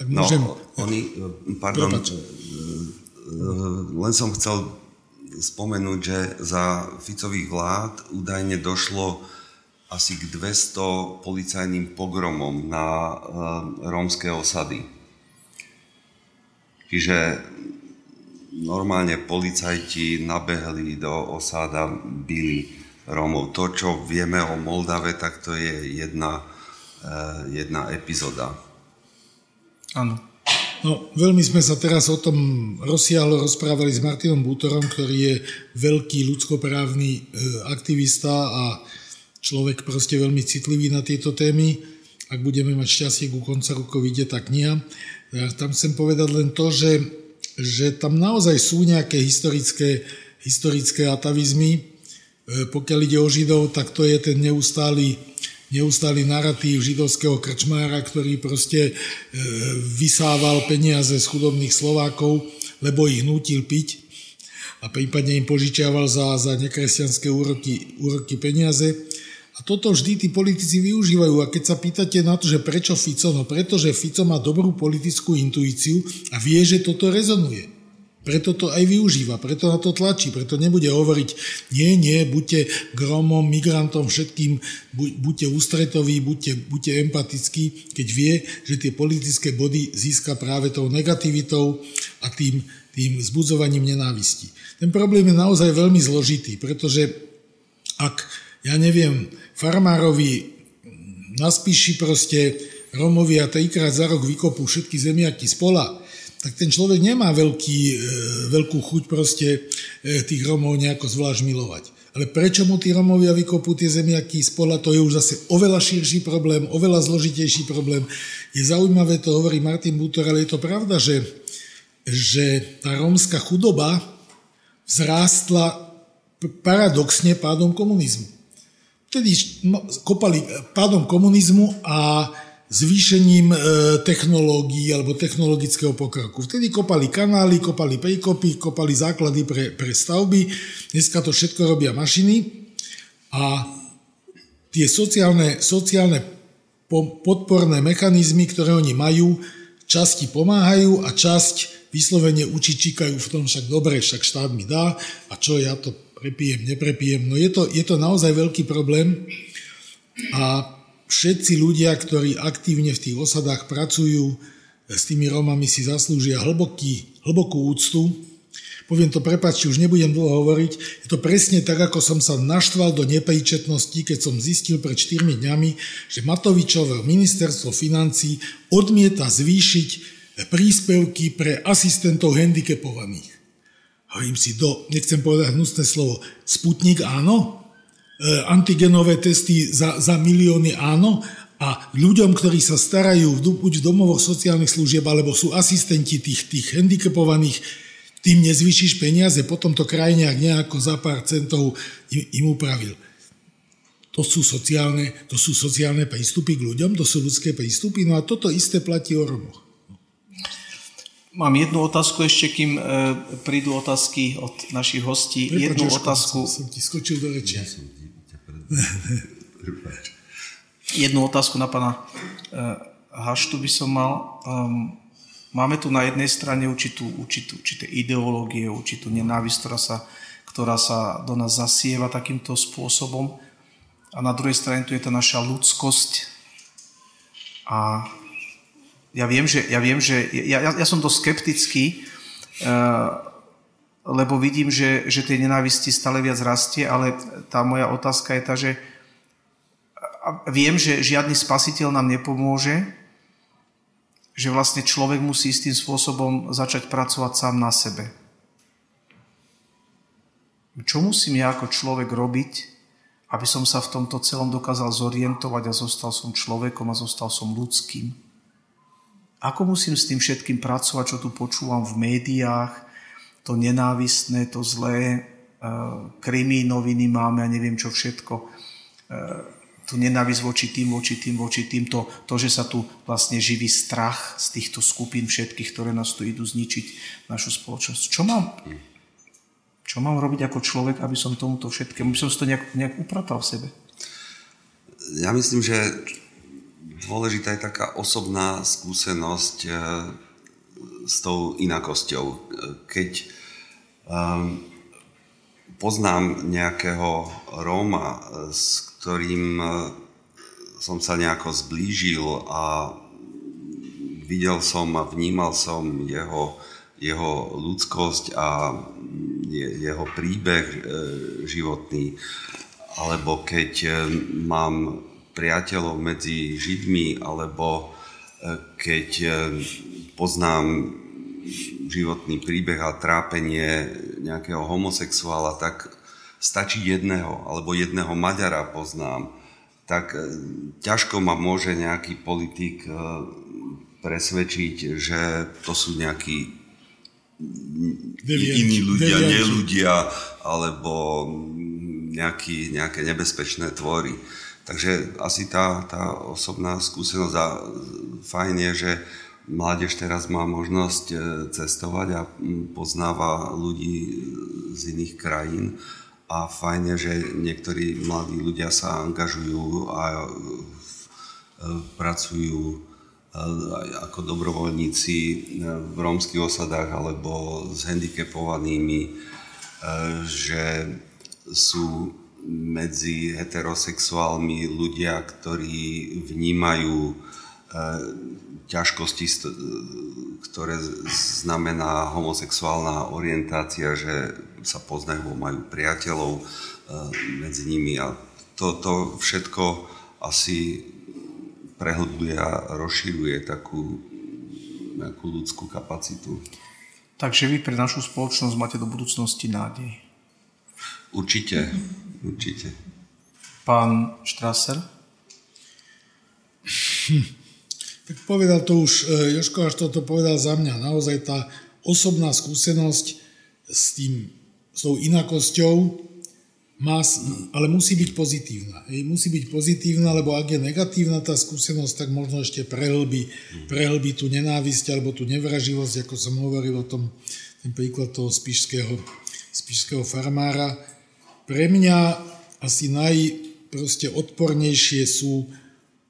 Ak no, oni, pardon, Prepač. len som chcel spomenúť, že za Ficových vlád údajne došlo asi k 200 policajným pogromom na uh, rómske osady. Čiže normálne policajti nabehli do osáda, byli Rómov. To, čo vieme o Moldave, tak to je jedna, uh, jedna epizóda. Áno. No, veľmi sme sa teraz o tom rozsiahlo rozprávali s Martinom Bútorom, ktorý je veľký ľudskoprávny e, aktivista a človek proste veľmi citlivý na tieto témy. Ak budeme mať šťastie, ku konca roku vyjde tá kniha. Ja tam chcem povedať len to, že, že tam naozaj sú nejaké historické, historické atavizmy. E, pokiaľ ide o Židov, tak to je ten neustály, neustály narratív židovského krčmára, ktorý proste e, vysával peniaze z chudobných Slovákov, lebo ich nútil piť a prípadne im požičiaval za, za nekresťanské úroky, úroky peniaze. A toto vždy tí politici využívajú. A keď sa pýtate na to, že prečo Fico, no pretože Fico má dobrú politickú intuíciu a vie, že toto rezonuje. Preto to aj využíva, preto na to tlačí, preto nebude hovoriť, nie, nie, buďte gromom, migrantom, všetkým, buďte ústretoví, buďte, buďte empatickí, keď vie, že tie politické body získa práve tou negativitou a tým, tým zbudzovaním nenávisti. Ten problém je naozaj veľmi zložitý, pretože ak ja neviem, farmárovi na spíši proste Romovia trikrát za rok vykopú všetky zemiaky z pola, tak ten človek nemá veľký, e, veľkú chuť proste e, tých Romov nejako zvlášť milovať. Ale prečo mu tí Romovia vykopú tie zemiaky z pola, to je už zase oveľa širší problém, oveľa zložitejší problém. Je zaujímavé, to hovorí Martin Butor, ale je to pravda, že, že tá rómska chudoba vzrástla paradoxne pádom komunizmu. Vtedy kopali pádom komunizmu a zvýšením e, technológií alebo technologického pokroku. Vtedy kopali kanály, kopali pejkopy, kopali základy pre, pre stavby. Dneska to všetko robia mašiny a tie sociálne, sociálne podporné mechanizmy, ktoré oni majú, časti pomáhajú a časť vyslovene učičíkajú v tom, však dobre, však štát mi dá a čo ja to prepijem, neprepijem. No je to, je to naozaj veľký problém a všetci ľudia, ktorí aktívne v tých osadách pracujú, s tými Romami si zaslúžia hlboký, hlbokú úctu. Poviem to, prepáčte, už nebudem dlho hovoriť. Je to presne tak, ako som sa naštval do nepríčetnosti, keď som zistil pred 4 dňami, že Matovičové ministerstvo financí odmieta zvýšiť príspevky pre asistentov handicapovaných. Hovorím si, do, nechcem povedať hnusné slovo, Sputnik áno, e, antigenové testy za, za milióny áno? A ľuďom, ktorí sa starajú buď v domovoch sociálnych služieb, alebo sú asistenti tých, tých handicapovaných, tým nezvyšíš peniaze, potom to kraj nejak nejako za pár centov im, im upravil. To sú, sociálne, to sú sociálne prístupy k ľuďom, to sú ľudské prístupy, no a toto isté platí o Romoch. Mám jednu otázku ešte, kým e, prídu otázky od našich hostí. Prepač, jednu Jožko, otázku. Som ti skočil do reči. Ja som ti *laughs* jednu otázku na pána e, Haštu by som mal. Um, máme tu na jednej strane určitú, určitú, určité ideológie, určitú nenávisť, ktorá sa, ktorá sa do nás zasieva takýmto spôsobom. A na druhej strane tu je tá naša ľudskosť a ja viem, že, ja, viem, že ja, ja, ja som dosť skeptický uh, lebo vidím, že, že tej nenávisti stále viac rastie, ale tá moja otázka je tá, že viem, že žiadny spasiteľ nám nepomôže, že vlastne človek musí istým spôsobom začať pracovať sám na sebe. Čo musím ja ako človek robiť, aby som sa v tomto celom dokázal zorientovať a zostal som človekom a zostal som ľudským? Ako musím s tým všetkým pracovať, čo tu počúvam v médiách, to nenávistné, to zlé, e, krimi, noviny máme a neviem čo všetko, e, tu nenávisť voči tým, voči tým, voči tým, to, to, že sa tu vlastne živí strach z týchto skupín všetkých, ktoré nás tu idú zničiť našu spoločnosť. Čo mám, čo mám robiť ako človek, aby som tomuto všetkému, aby som si to nejak, nejak upratal v sebe? Ja myslím, že dôležitá je taká osobná skúsenosť eh, s tou inakosťou. Keď um, poznám nejakého Róma, s ktorým eh, som sa nejako zblížil a videl som a vnímal som jeho, jeho ľudskosť a jeho príbeh životný, alebo keď mám priateľov medzi Židmi, alebo e, keď e, poznám životný príbeh a trápenie nejakého homosexuála, tak stačí jedného, alebo jedného Maďara poznám, tak e, ťažko ma môže nejaký politik presvedčiť, že to sú nejakí Devianči, iní ľudia, neľudia, alebo nejaký, nejaké nebezpečné tvory. Takže asi tá, tá osobná skúsenosť a fajn je, že mládež teraz má možnosť e, cestovať a poznáva ľudí z iných krajín. A fajn je, že niektorí mladí ľudia sa angažujú a e, pracujú e, ako dobrovoľníci v rómskych osadách alebo s handicapovanými, že sú medzi heterosexuálmi ľudia, ktorí vnímajú e, ťažkosti, ktoré znamená homosexuálna orientácia, že sa poznajú, majú priateľov e, medzi nimi a to, to všetko asi prehlbuje a rozširuje takú nejakú ľudskú kapacitu. Takže vy pre našu spoločnosť máte do budúcnosti nádej. Určite. Určite. Pán Štraser? Hm. *laughs* Tak povedal to už, e, Joško až toto povedal za mňa. Naozaj tá osobná skúsenosť s, tým, s tou inakosťou má, ale musí byť pozitívna. Hej, musí byť pozitívna, lebo ak je negatívna tá skúsenosť, tak možno ešte prehlbí, prehlbí tú nenávisť alebo tú nevraživosť, ako som hovoril o tom, ten príklad toho spišského, spišského farmára. Pre mňa asi najproste odpornejšie sú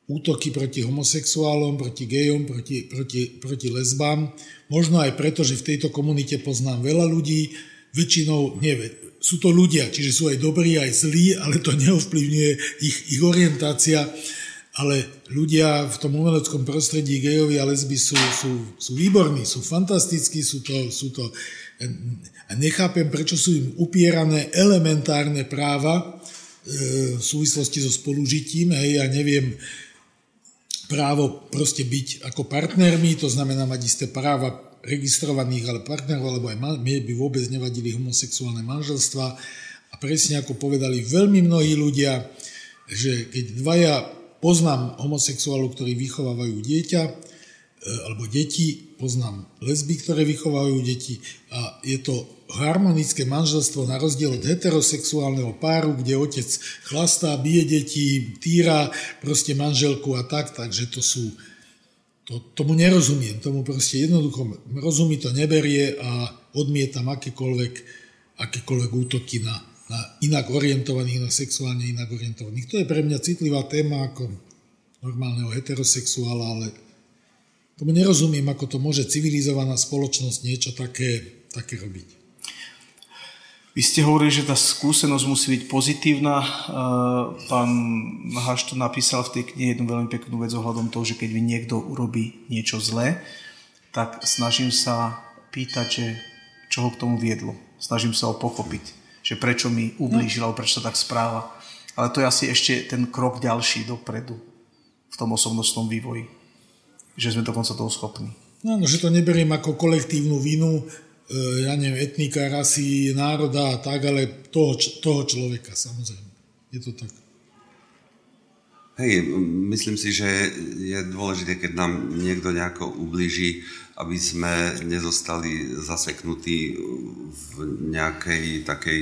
útoky proti homosexuálom, proti gejom, proti, proti, proti lesbám. Možno aj preto, že v tejto komunite poznám veľa ľudí, väčšinou, nie, sú to ľudia, čiže sú aj dobrí, aj zlí, ale to *laughs* neovplyvňuje ich, ich orientácia. Ale ľudia v tom umeleckom prostredí gejovi a lesby sú, sú, sú výborní, sú fantastickí, sú to, sú to a nechápem, prečo sú im upierané elementárne práva e, v súvislosti so spolužitím. Hej, ja neviem, právo proste byť ako partnermi, to znamená mať isté práva registrovaných, ale partnerov, alebo aj mne by vôbec nevadili homosexuálne manželstva. A presne ako povedali veľmi mnohí ľudia, že keď dvaja poznám homosexuálov, ktorí vychovávajú dieťa, alebo deti, poznám lesby, ktoré vychovajú deti a je to harmonické manželstvo na rozdiel od heterosexuálneho páru, kde otec chlastá, bije deti, týra proste manželku a tak, takže to sú, to, tomu nerozumiem, tomu proste jednoducho rozumí to neberie a odmietam akékoľvek, akékoľvek útoky na, na inak orientovaných, na sexuálne inak orientovaných. To je pre mňa citlivá téma ako normálneho heterosexuála, ale tomu nerozumiem, ako to môže civilizovaná spoločnosť niečo také, také robiť. Vy ste hovorili, že tá skúsenosť musí byť pozitívna. E, pán Haš to napísal v tej knihe jednu veľmi peknú vec ohľadom toho, že keď mi niekto urobí niečo zlé, tak snažím sa pýtať, že čo ho k tomu viedlo. Snažím sa ho pochopiť, že prečo mi ublížil, alebo prečo sa tak správa. Ale to je asi ešte ten krok ďalší dopredu v tom osobnostnom vývoji. Že sme dokonca toho schopní. No, no, že to neberiem ako kolektívnu vinu, e, ja neviem, etnika, rasy, národa a tak, ale toho, toho človeka, samozrejme. Je to tak. Hej, myslím si, že je dôležité, keď nám niekto nejako ublíži, aby sme nezostali zaseknutí v nejakej takej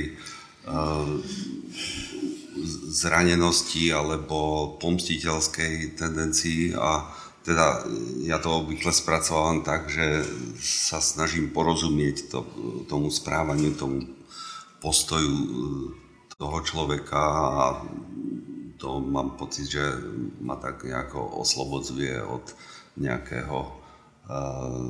uh, zranenosti alebo pomstiteľskej tendencii a teda ja to obvykle spracovávam tak, že sa snažím porozumieť to, tomu správaniu, tomu postoju toho človeka a to mám pocit, že ma tak nejako oslobodzuje od nejakého uh,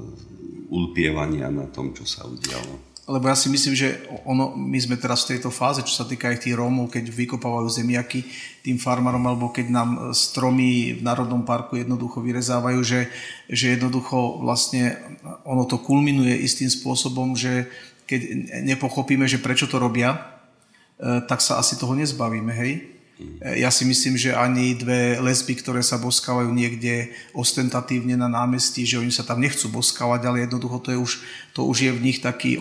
ulpievania na tom, čo sa udialo. Lebo ja si myslím, že ono, my sme teraz v tejto fáze, čo sa týka aj tých Rómov, keď vykopávajú zemiaky tým farmárom, alebo keď nám stromy v Národnom parku jednoducho vyrezávajú, že, že jednoducho vlastne ono to kulminuje istým spôsobom, že keď nepochopíme, že prečo to robia, eh, tak sa asi toho nezbavíme, hej? Ja si myslím, že ani dve lesby, ktoré sa boskávajú niekde ostentatívne na námestí, že oni sa tam nechcú boskávať, ale jednoducho to, je už, to už je v nich taký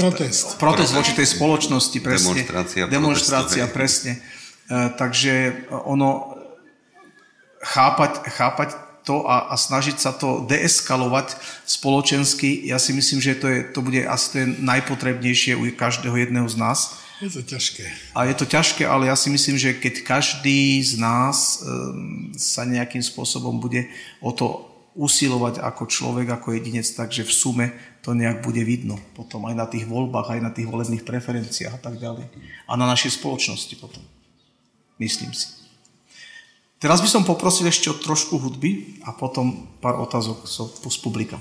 protest. Protest voči tej spoločnosti, presne. Demonstrácia. Demonstrácia, presne. E, takže ono chápať, chápať to a, a snažiť sa to deeskalovať spoločensky, ja si myslím, že to, je, to bude asi to je najpotrebnejšie u každého jedného z nás je to ťažké. A je to ťažké, ale ja si myslím, že keď každý z nás um, sa nejakým spôsobom bude o to usilovať ako človek, ako jedinec, takže v sume to nejak bude vidno potom aj na tých voľbách, aj na tých volebných preferenciách a tak ďalej. A na našej spoločnosti potom. Myslím si. Teraz by som poprosil ešte o trošku hudby a potom pár otázok z publika.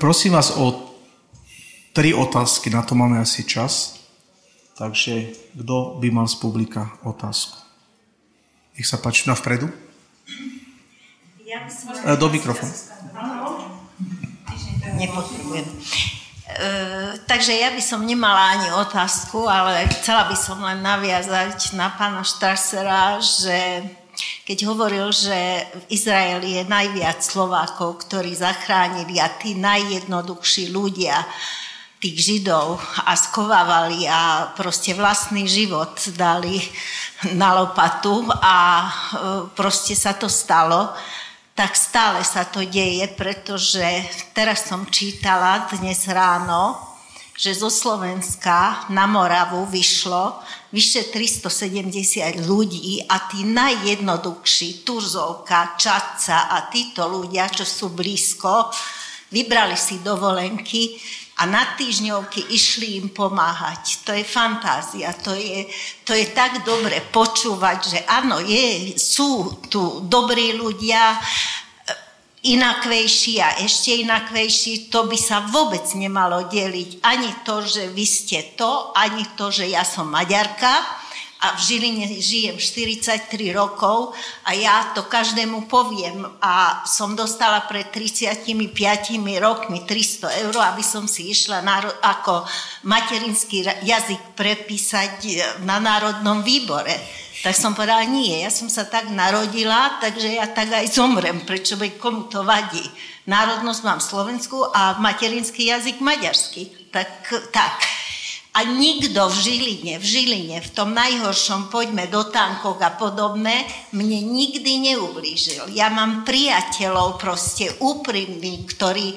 Prosím vás o tri otázky, na to máme asi čas. Takže kto by mal z publika otázku? Nech sa páči, na vpredu. Ja som... Do mikrofónu. Nepotrebujem. E, takže ja by som nemala ani otázku, ale chcela by som len naviazať na pána Štrasera, že keď hovoril, že v Izraeli je najviac Slovákov, ktorí zachránili a tí najjednoduchší ľudia tých Židov a skovávali a proste vlastný život dali na lopatu a e, proste sa to stalo. Tak stále sa to deje, pretože teraz som čítala dnes ráno, že zo Slovenska na Moravu vyšlo vyše 370 ľudí a tí najjednoduchší, Turzovka, Čaca a títo ľudia, čo sú blízko, vybrali si dovolenky a na týždňovky išli im pomáhať. To je fantázia, to je, to je tak dobre počúvať, že áno, je, sú tu dobrí ľudia, inakvejší a ešte inakvejší, to by sa vôbec nemalo deliť. Ani to, že vy ste to, ani to, že ja som Maďarka, a v Žiline žijem 43 rokov a ja to každému poviem a som dostala pred 35 rokmi 300 eur, aby som si išla na, ako materinský jazyk prepísať na Národnom výbore. Tak som povedala, nie, ja som sa tak narodila, takže ja tak aj zomrem, prečo by komu to vadí. Národnosť mám slovenskú a materinský jazyk maďarský. Tak, tak. A nikto v Žiline, v Žiline, v tom najhoršom poďme do tankov a podobné, mne nikdy neublížil. Ja mám priateľov proste úprimní, ktorý,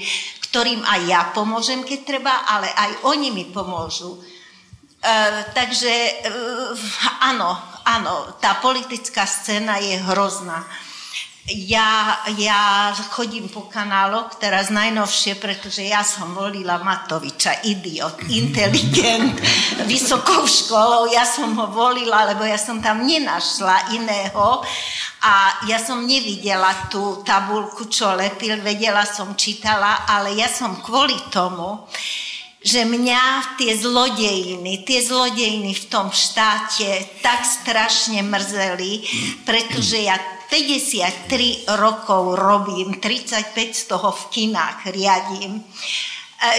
ktorým aj ja pomôžem, keď treba, ale aj oni mi pomôžu. E, takže e, áno, áno, tá politická scéna je hrozná. Ja, ja chodím po kanáloch, teraz najnovšie, pretože ja som volila Matoviča, idiot, inteligent, *laughs* vysokou školou, ja som ho volila, lebo ja som tam nenašla iného. A ja som nevidela tú tabulku, čo lepil, vedela som, čítala, ale ja som kvôli tomu, že mňa tie zlodejiny, tie zlodejiny v tom štáte tak strašne mrzeli, pretože ja 53 rokov robím, 35 z toho v kinách riadím. E,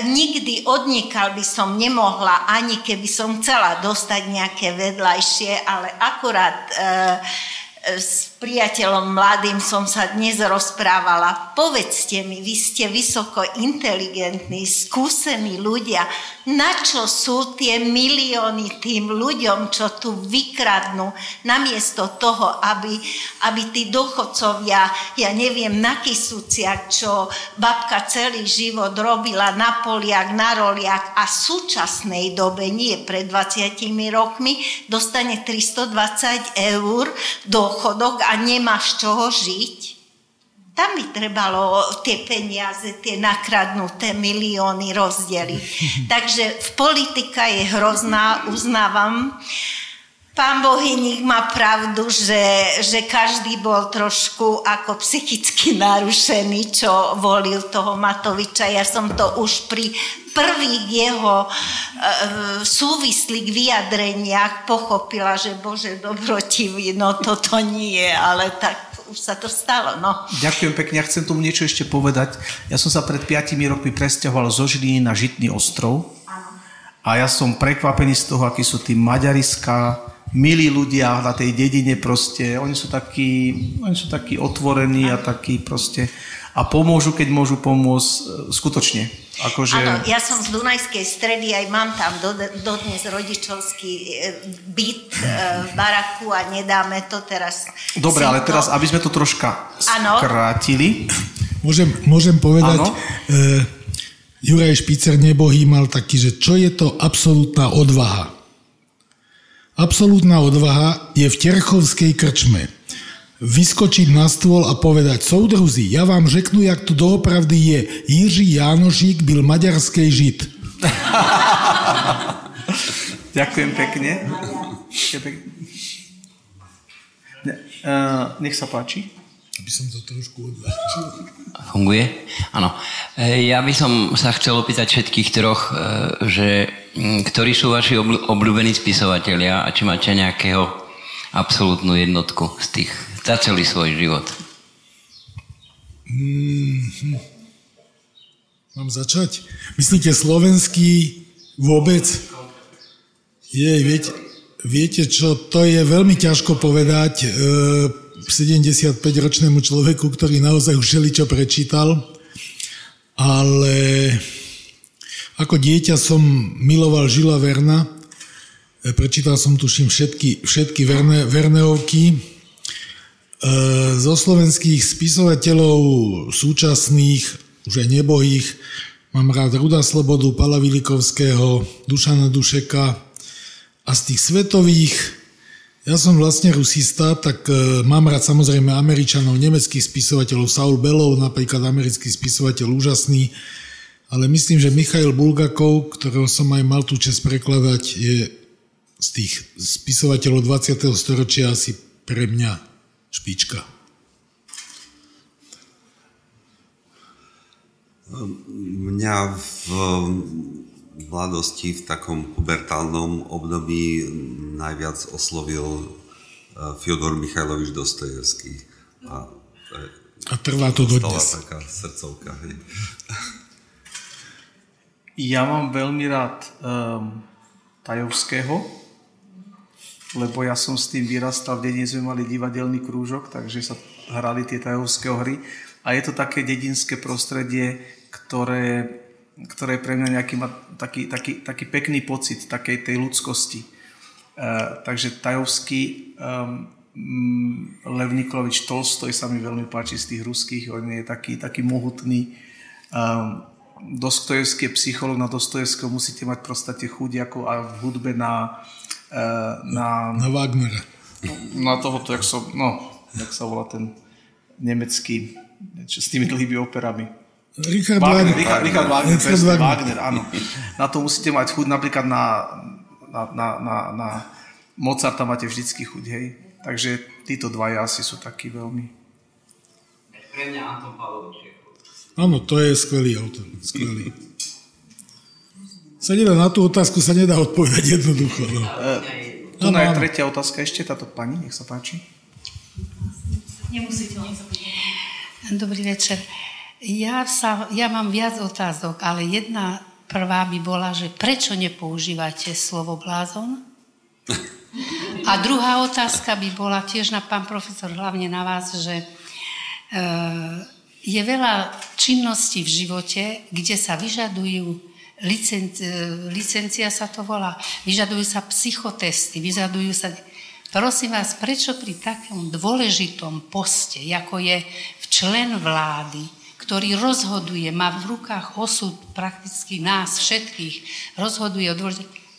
nikdy odnikal by som nemohla, ani keby som chcela dostať nejaké vedľajšie, ale akurát e, s priateľom mladým som sa dnes rozprávala. Povedzte mi, vy ste vysoko inteligentní, skúsení ľudia. Na čo sú tie milióny tým ľuďom, čo tu vykradnú, namiesto toho, aby, aby tí dochodcovia, ja neviem, na Kisuciak, čo babka celý život robila na poliach, na roliach a v súčasnej dobe, nie pred 20 rokmi, dostane 320 eur dochodok a nemá z čoho žiť, tam by trebalo tie peniaze, tie nakradnuté milióny rozdeliť. *laughs* Takže politika je hrozná, uznávam. Pán Bohyník má pravdu, že, že každý bol trošku ako psychicky narušený, čo volil toho Matoviča. Ja som to už pri prvých jeho e, súvislých vyjadreniach pochopila, že Bože dobrotivý, no toto nie, ale tak už sa to stalo. No. Ďakujem pekne, ja chcem tomu niečo ešte povedať. Ja som sa pred 5 rokmi presťahoval zo Žiliny na Žitný ostrov a ja som prekvapený z toho, akí sú tí maďariská, milí ľudia na tej dedine proste, oni sú takí, oni sú takí otvorení a takí proste a pomôžu, keď môžu pomôcť e, skutočne. Akože... Áno, ja som z Dunajskej stredy, aj mám tam dodnes do rodičovský e, byt e, v baraku a nedáme to teraz. Dobre, ale teraz, aby sme to troška ano. skrátili. Môžem, môžem povedať, ano? Juraj Špicer nebohý mal taký, že čo je to absolútna odvaha. Absolútna odvaha je v Terchovskej krčme. Vyskočiť na stôl a povedať, soudruzi, ja vám řeknu, jak to doopravdy je. Jiří Jánošík byl maďarský žid. *laughs* Ďakujem pekne. Ďakujem pekne. Ne, uh, nech sa páči. Aby som to trošku odľahčil. Funguje? Áno. E, ja by som sa chcel opýtať všetkých troch, e, že ktorí sú vaši obľúbení spisovatelia a či máte nejakého absolútnu jednotku z tých za celý svoj život? Mm-hmm. Mám začať? Myslíte slovenský vôbec? Jej, viete, viete čo, to je veľmi ťažko povedať. E, 75-ročnému človeku, ktorý naozaj už čo prečítal, ale ako dieťa som miloval Žila Verna, e, prečítal som tuším všetky, všetky Verne, Verneovky. E, zo slovenských spisovateľov súčasných, už aj nebohých, mám rád Ruda Slobodu, Pala Vilikovského, Dušana Dušeka a z tých svetových ja som vlastne rusista, tak e, mám rád samozrejme Američanov, nemeckých spisovateľov, Saul Belov, napríklad americký spisovateľ úžasný, ale myslím, že Michail Bulgakov, ktorého som aj mal tú čest prekladať, je z tých spisovateľov 20. storočia asi pre mňa špička. Mňa v mladosti v takom pubertálnom období najviac oslovil e, Fyodor Michajlovič Dostojevský. A, a trvá to do dnes. taká srdcovka. Hej. Ja mám veľmi rád um, Tajovského, lebo ja som s tým vyrastal, v dedine sme mali divadelný krúžok, takže sa hrali tie tajovské hry. A je to také dedinské prostredie, ktoré ktoré pre mňa nejaký má taký, taký, taký pekný pocit takej tej ľudskosti. Uh, takže Tajovský um, Lev Nikolovič Tolstoj sa mi veľmi páči z tých ruských, on je taký, taký mohutný. Um, Dostojevský je psycholog, na Dostojevského musíte mať prostate chuť ako a v hudbe na... Uh, na, na Wagnera. Na toho, jak, so, no, jak sa volá ten nemecký, s tými dlhými operami. Richard Wagner. Richard, Richard Wagner, Richard Wagner. Wagner, áno. Na to musíte mať chuť, napríklad na, na, na, na, na Mozarta máte vždycky chuť, hej. Takže títo dvaja asi sú takí veľmi... Pre mňa Anton Pavlovič Áno, to je skvelý autor, skvelý. Sa nedá, na tú otázku sa nedá odpovedať jednoducho. No. E, tu je tretia otázka ešte, táto pani, nech sa páči. Nemusíte, nech sa Dobrý večer. Ja, sa, ja mám viac otázok, ale jedna prvá by bola, že prečo nepoužívate slovo blázon? A druhá otázka by bola tiež na pán profesor, hlavne na vás, že e, je veľa činností v živote, kde sa vyžadujú licenci, licencia sa to volá, vyžadujú sa psychotesty, vyžadujú sa... Prosím vás, prečo pri takom dôležitom poste, ako je člen vlády, ktorý rozhoduje, má v rukách osud prakticky nás všetkých, rozhoduje o.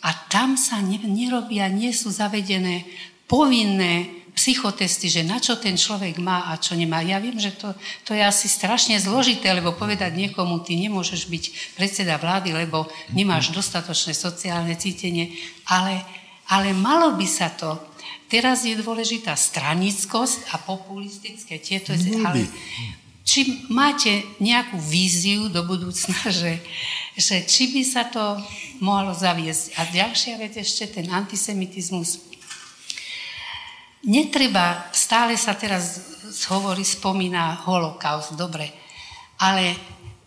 A tam sa ne, nerobia, nie sú zavedené povinné psychotesty, že na čo ten človek má a čo nemá. Ja viem, že to, to je asi strašne zložité, lebo povedať niekomu, ty nemôžeš byť predseda vlády, lebo nemáš dostatočné sociálne cítenie, ale, ale malo by sa to. Teraz je dôležitá stranickosť a populistické tieto, ale či máte nejakú víziu do budúcna, *laughs* že, že či by sa to mohlo zaviesť. A ďalšia vec ešte, ten antisemitizmus. Netreba, stále sa teraz hovorí, spomína holokaust, dobre, ale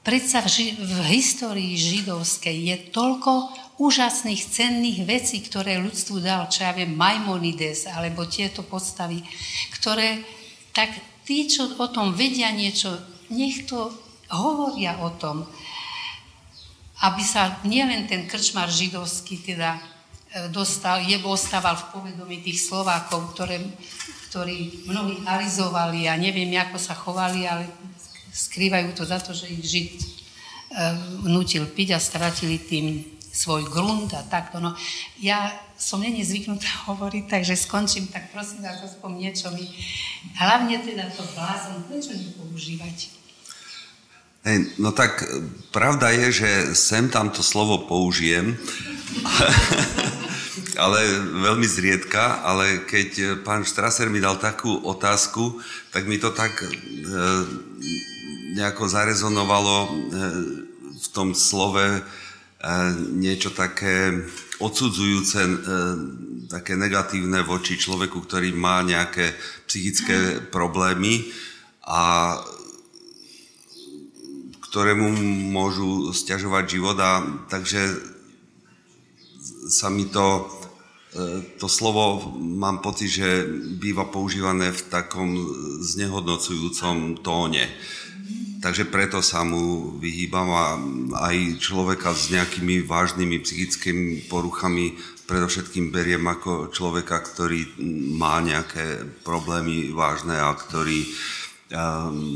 predsa v, ži- v histórii židovskej je toľko úžasných, cenných vecí, ktoré ľudstvu dal, čo ja viem, Maimonides, alebo tieto postavy, ktoré tak tí, čo o tom vedia niečo, nech to hovoria o tom, aby sa nielen ten krčmar židovský teda e, dostal, je ostával v povedomí tých Slovákov, ktoré, ktorí mnohí arizovali a neviem, ako sa chovali, ale skrývajú to za to, že ich Žid e, nutil piť a stratili tým svoj grunt a takto. No, ja som není zvyknutá *laughs* hovoriť, takže skončím, tak prosím vás, aspoň niečo mi. Hlavne teda to blázon, prečo nepoužívať? Hey, no tak pravda je, že sem tam to slovo použijem, *laughs* ale veľmi zriedka, ale keď pán Štraser mi dal takú otázku, tak mi to tak e, nejako zarezonovalo e, v tom slove e, niečo také odsudzujúce, e, také negatívne voči človeku, ktorý má nejaké psychické problémy a ktorému môžu stiažovať život a takže sa mi to, e, to slovo, mám pocit, že býva používané v takom znehodnocujúcom tóne. Takže preto sa mu vyhýbam a aj človeka s nejakými vážnymi psychickými poruchami predovšetkým beriem ako človeka, ktorý má nejaké problémy vážne a ktorý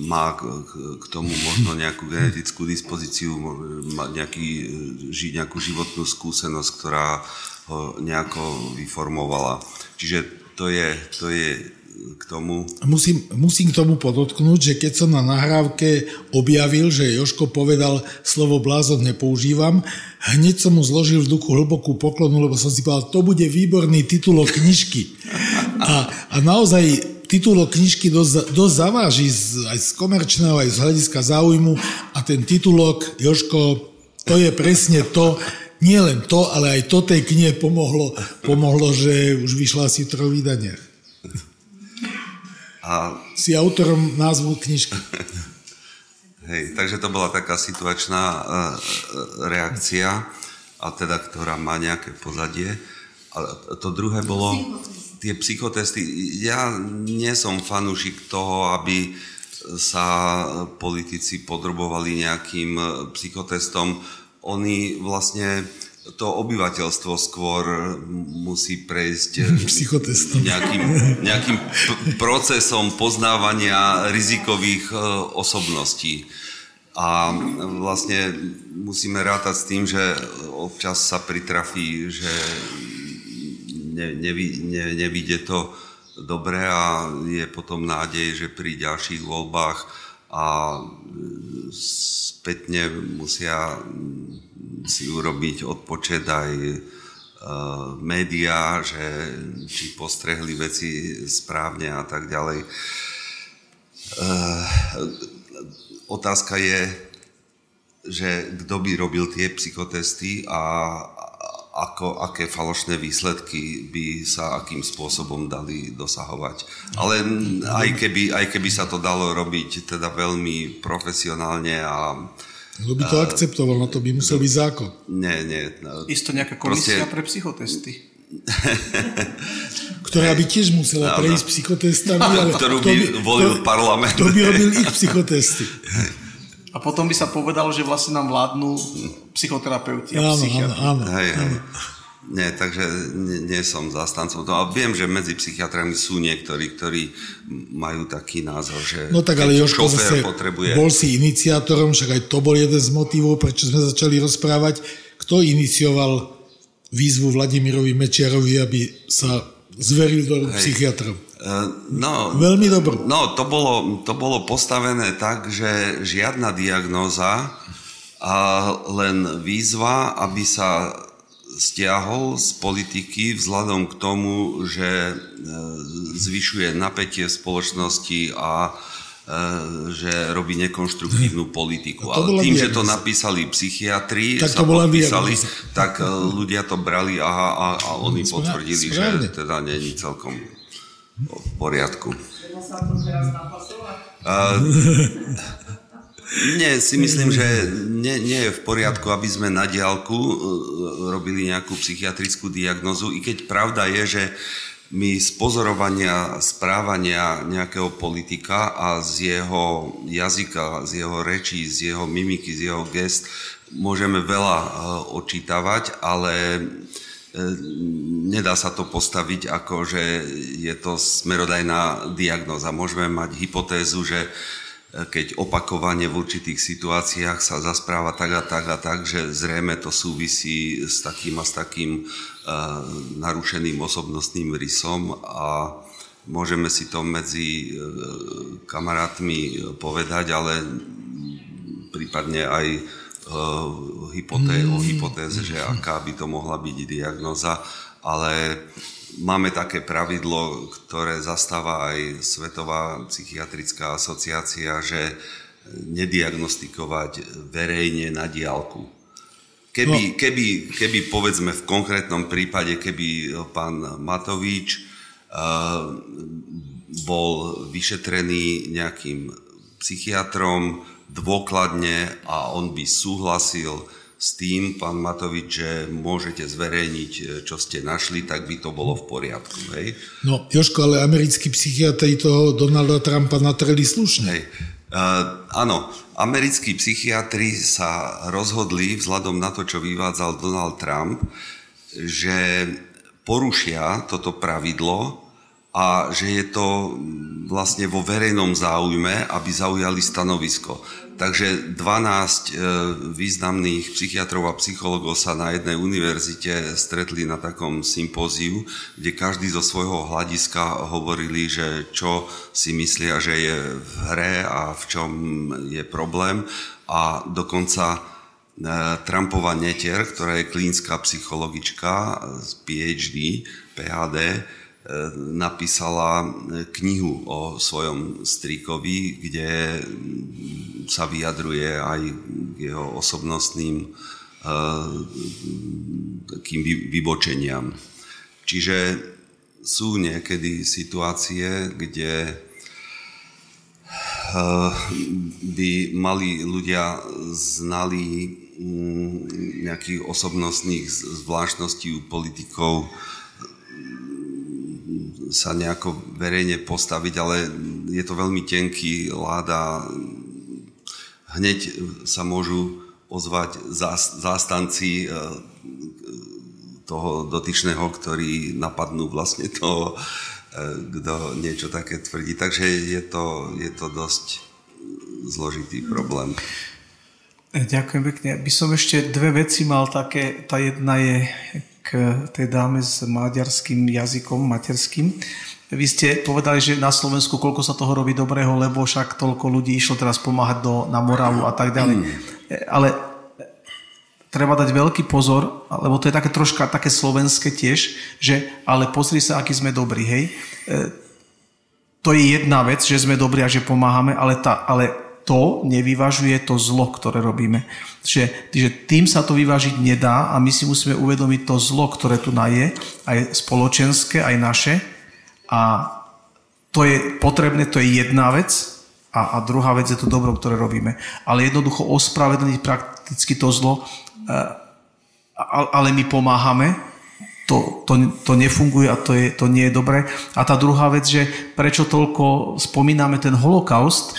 má k tomu možno nejakú genetickú dispozíciu, nejaký, nejakú životnú skúsenosť, ktorá ho nejako vyformovala. Čiže to je, to je k tomu. Musím, musím k tomu podotknúť, že keď som na nahrávke objavil, že Joško povedal slovo blázon nepoužívam, hneď som mu zložil v duchu hlbokú poklonu, lebo som si povedal, to bude výborný titulok knižky. A, a naozaj titulok knižky dosť, dosť zaváži z, aj z komerčného, aj z hľadiska záujmu a ten titulok, Joško, to je presne to, nie len to, ale aj to tej knihe pomohlo, pomohlo že už vyšla asi v troch vydaniach. A... Si autorom názvu knižky. *laughs* Hej, takže to bola taká situačná uh, reakcia, a teda, ktorá má nejaké pozadie. A to druhé bolo tie psychotesty. Ja nie som fanúšik toho, aby sa politici podrobovali nejakým psychotestom. Oni vlastne to obyvateľstvo skôr musí prejsť *laughs* nejakým, nejakým procesom poznávania rizikových e, osobností. A vlastne musíme rátať s tým, že občas sa pritrafí, že ne, nevi, ne, nevidie to dobre a je potom nádej, že pri ďalších voľbách a spätne musia si urobiť odpočet aj e, médiá, že či postrehli veci správne a tak ďalej. E, otázka je, že kto by robil tie psychotesty a ako, aké falošné výsledky by sa akým spôsobom dali dosahovať. Ale aj keby, aj keby sa to dalo robiť teda veľmi profesionálne a kto by to uh, akceptoval? No to by musel byť zákon. Nie, nie. No, Isto nejaká komisia proste... pre psychotesty. *laughs* Ktorá by tiež musela prejsť psychotestami. Ale ktorú by, by volil kto, parlament. Kto by robil ich psychotesty. *laughs* A potom by sa povedalo, že vlastne nám vládnu psychoterapeuti a psychiatri. Áno, áno, hej, hej. Nie, takže nie, nie som zastancom toho. A viem, že medzi psychiatrami sú niektorí, ktorí majú taký názor, že No tak ale Jožko zase potrebuje... bol si iniciátorom, však aj to bol jeden z motivov, prečo sme začali rozprávať. Kto inicioval výzvu Vladimirovi Mečiarovi, aby sa zveril do psychiatrov? Eh, no, Veľmi dobro. No, to bolo, to bolo postavené tak, že žiadna diagnóza, a len výzva, aby sa stiahol z politiky vzhľadom k tomu, že eh, zvyšuje napätie v spoločnosti a eh, že robí nekonštruktívnu politiku. Ale tým, diagnoza. že to napísali psychiatri, tak sa podpísali, diagnoza. tak ľudia to brali a, a, a oni potvrdili, Správne. že teda není celkom v poriadku. Uh, *laughs* nie, si myslím, že nie, nie je v poriadku, aby sme na diálku uh, robili nejakú psychiatrickú diagnozu, i keď pravda je, že my z pozorovania správania nejakého politika a z jeho jazyka, z jeho rečí, z jeho mimiky, z jeho gest môžeme veľa uh, očítavať, ale E, nedá sa to postaviť ako, že je to smerodajná diagnoza. Môžeme mať hypotézu, že e, keď opakovane v určitých situáciách sa zaspráva tak a tak a tak, že zrejme to súvisí s takým a s takým uh, narušeným osobnostným rysom a môžeme si to medzi kamarátmi povedať, ale prípadne aj v hypoté- mm. o hypotéze, že aká by to mohla byť diagnoza, ale máme také pravidlo, ktoré zastáva aj Svetová psychiatrická asociácia, že nediagnostikovať verejne na diálku. Keby, no. keby, keby povedzme v konkrétnom prípade, keby pán Matovič uh, bol vyšetrený nejakým psychiatrom dôkladne a on by súhlasil s tým, pán Matovič, že môžete zverejniť, e, čo ste našli, tak by to bolo v poriadku. Hej? No, Joško, ale americkí psychiatri toho Donalda Trumpa natreli slušne. Hej. Uh, áno, americkí psychiatri sa rozhodli, vzhľadom na to, čo vyvádzal Donald Trump, že porušia toto pravidlo a že je to vlastne vo verejnom záujme, aby zaujali stanovisko. Takže 12 e, významných psychiatrov a psychologov sa na jednej univerzite stretli na takom sympóziu, kde každý zo svojho hľadiska hovorili, že čo si myslia, že je v hre a v čom je problém. A dokonca e, Trumpova netier, ktorá je klínská psychologička z PhD, PhD, napísala knihu o svojom strýkovi, kde sa vyjadruje aj k jeho osobnostným eh, takým vybočeniam. Čiže sú niekedy situácie, kde eh, by mali ľudia znali nejakých osobnostných zvláštností u politikov sa nejako verejne postaviť, ale je to veľmi tenký láda. Hneď sa môžu ozvať zástanci e, toho dotyčného, ktorí napadnú vlastne toho, e, kto niečo také tvrdí. Takže je to, je to dosť zložitý problém. Ďakujem pekne. By som ešte dve veci mal také. Tá jedna je k tej dáme s maďarským jazykom, materským. Vy ste povedali, že na Slovensku koľko sa toho robí dobrého, lebo však toľko ľudí išlo teraz pomáhať do, na Moravu a tak ďalej. Mm. Ale treba dať veľký pozor, lebo to je také troška také slovenské tiež, že ale pozri sa, aký sme dobrí, hej. E, to je jedna vec, že sme dobrí a že pomáhame, ale, tá, ale to nevyvažuje to zlo, ktoré robíme. Že, že tým sa to vyvážiť nedá a my si musíme uvedomiť to zlo, ktoré tu na je, aj spoločenské, aj naše. A to je potrebné, to je jedna vec a, a druhá vec je to dobro, ktoré robíme. Ale jednoducho ospravedlniť prakticky to zlo, e, ale my pomáhame, to, to, to nefunguje a to, je, to nie je dobré. A tá druhá vec, že prečo toľko spomíname ten holokaust,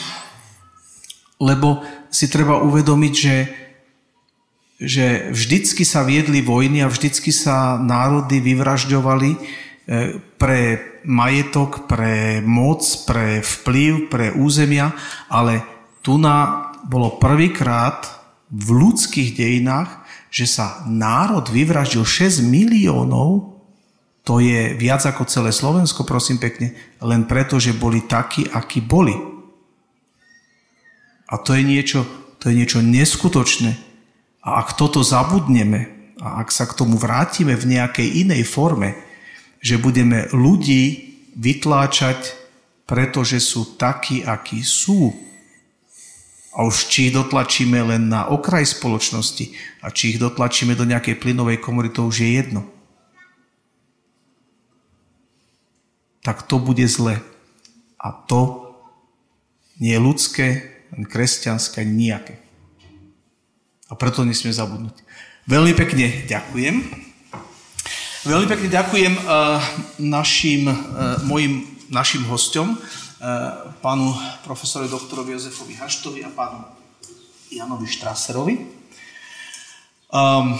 lebo si treba uvedomiť, že, že vždycky sa viedli vojny a vždycky sa národy vyvražďovali e, pre majetok, pre moc, pre vplyv, pre územia, ale tu na bolo prvýkrát v ľudských dejinách, že sa národ vyvraždil 6 miliónov, to je viac ako celé Slovensko, prosím pekne, len preto, že boli takí, akí boli. A to je niečo, to je niečo neskutočné. A ak toto zabudneme, a ak sa k tomu vrátime v nejakej inej forme, že budeme ľudí vytláčať, pretože sú takí, akí sú, a už či ich dotlačíme len na okraj spoločnosti a či ich dotlačíme do nejakej plynovej komory, to už je jedno. Tak to bude zle. A to nie je ľudské, ani kresťanské, ani nejaké. A preto nesmie zabudnúť. Veľmi pekne ďakujem. Veľmi pekne ďakujem uh, našim, uh, mojim, našim hostom, uh, pánu profesorovi doktorovi Jozefovi Haštovi a pánu Janovi Štraserovi. Um,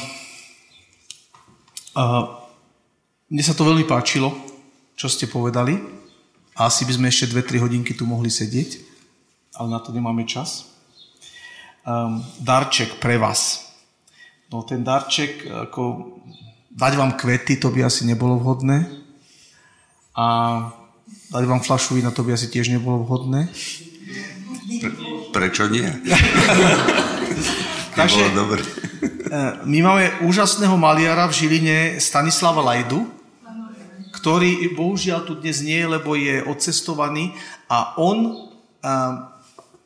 uh, mne sa to veľmi páčilo, čo ste povedali. Asi by sme ešte 2-3 hodinky tu mohli sedieť ale na to nemáme čas. Um, darček pre vás. No ten darček, ako dať vám kvety, to by asi nebolo vhodné. A dať vám flašu vína, to by asi tiež nebolo vhodné. Pre, prečo nie? *laughs* Takže, dobré. my máme úžasného maliara v Žiline Stanislava Lajdu, ktorý bohužiaľ tu dnes nie je, lebo je odcestovaný a on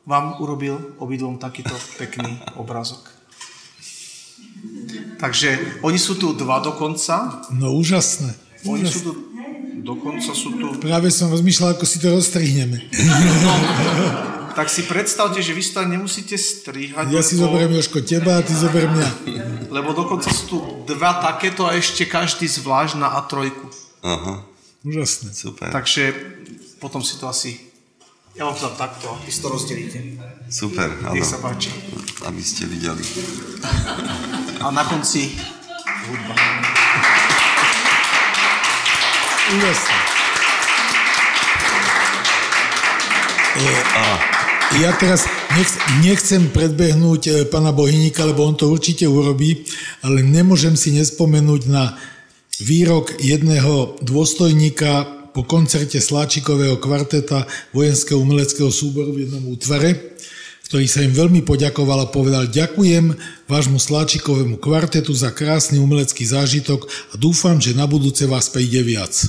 vám urobil obidvom takýto pekný obrazok. Takže oni sú tu dva dokonca. No úžasné. Oni úžasné. sú tu, dokonca sú tu... Práve som rozmýšľal, ako si to rozstrihneme. No, tak si predstavte, že vy si to nemusíte strihať. Ja lebo... si zoberiem Jožko teba a ty zober mňa. Lebo dokonca sú tu dva takéto a ešte každý zvlášť na A3. Aha. Úžasné. Super. Takže potom si to asi... Ja vám to dám takto, vy si to rozdelíte. Super, Nech sa páči. Aby ste videli. A na konci hudba. Úžasné. Ja teraz nechcem predbehnúť e, pana Bohyníka, lebo on to určite urobí, ale nemôžem si nespomenúť na výrok jedného dôstojníka po koncerte Sláčikového kvarteta vojenského umeleckého súboru v jednom útvare, ktorý sa im veľmi poďakoval a povedal ďakujem vášmu Sláčikovému kvartetu za krásny umelecký zážitok a dúfam, že na budúce vás príde viac. *laughs*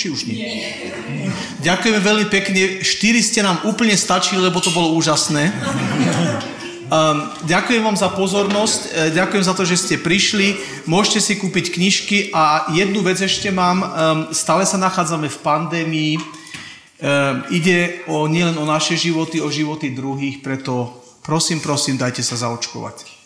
či už nie? Ďakujeme veľmi pekne. Štyri ste nám úplne stačili, lebo to bolo úžasné. Um, ďakujem vám za pozornosť, e, ďakujem za to, že ste prišli. Môžete si kúpiť knižky a jednu vec ešte mám. Um, stále sa nachádzame v pandémii. Um, ide o, nielen o naše životy, o životy druhých, preto prosím, prosím, dajte sa zaočkovať.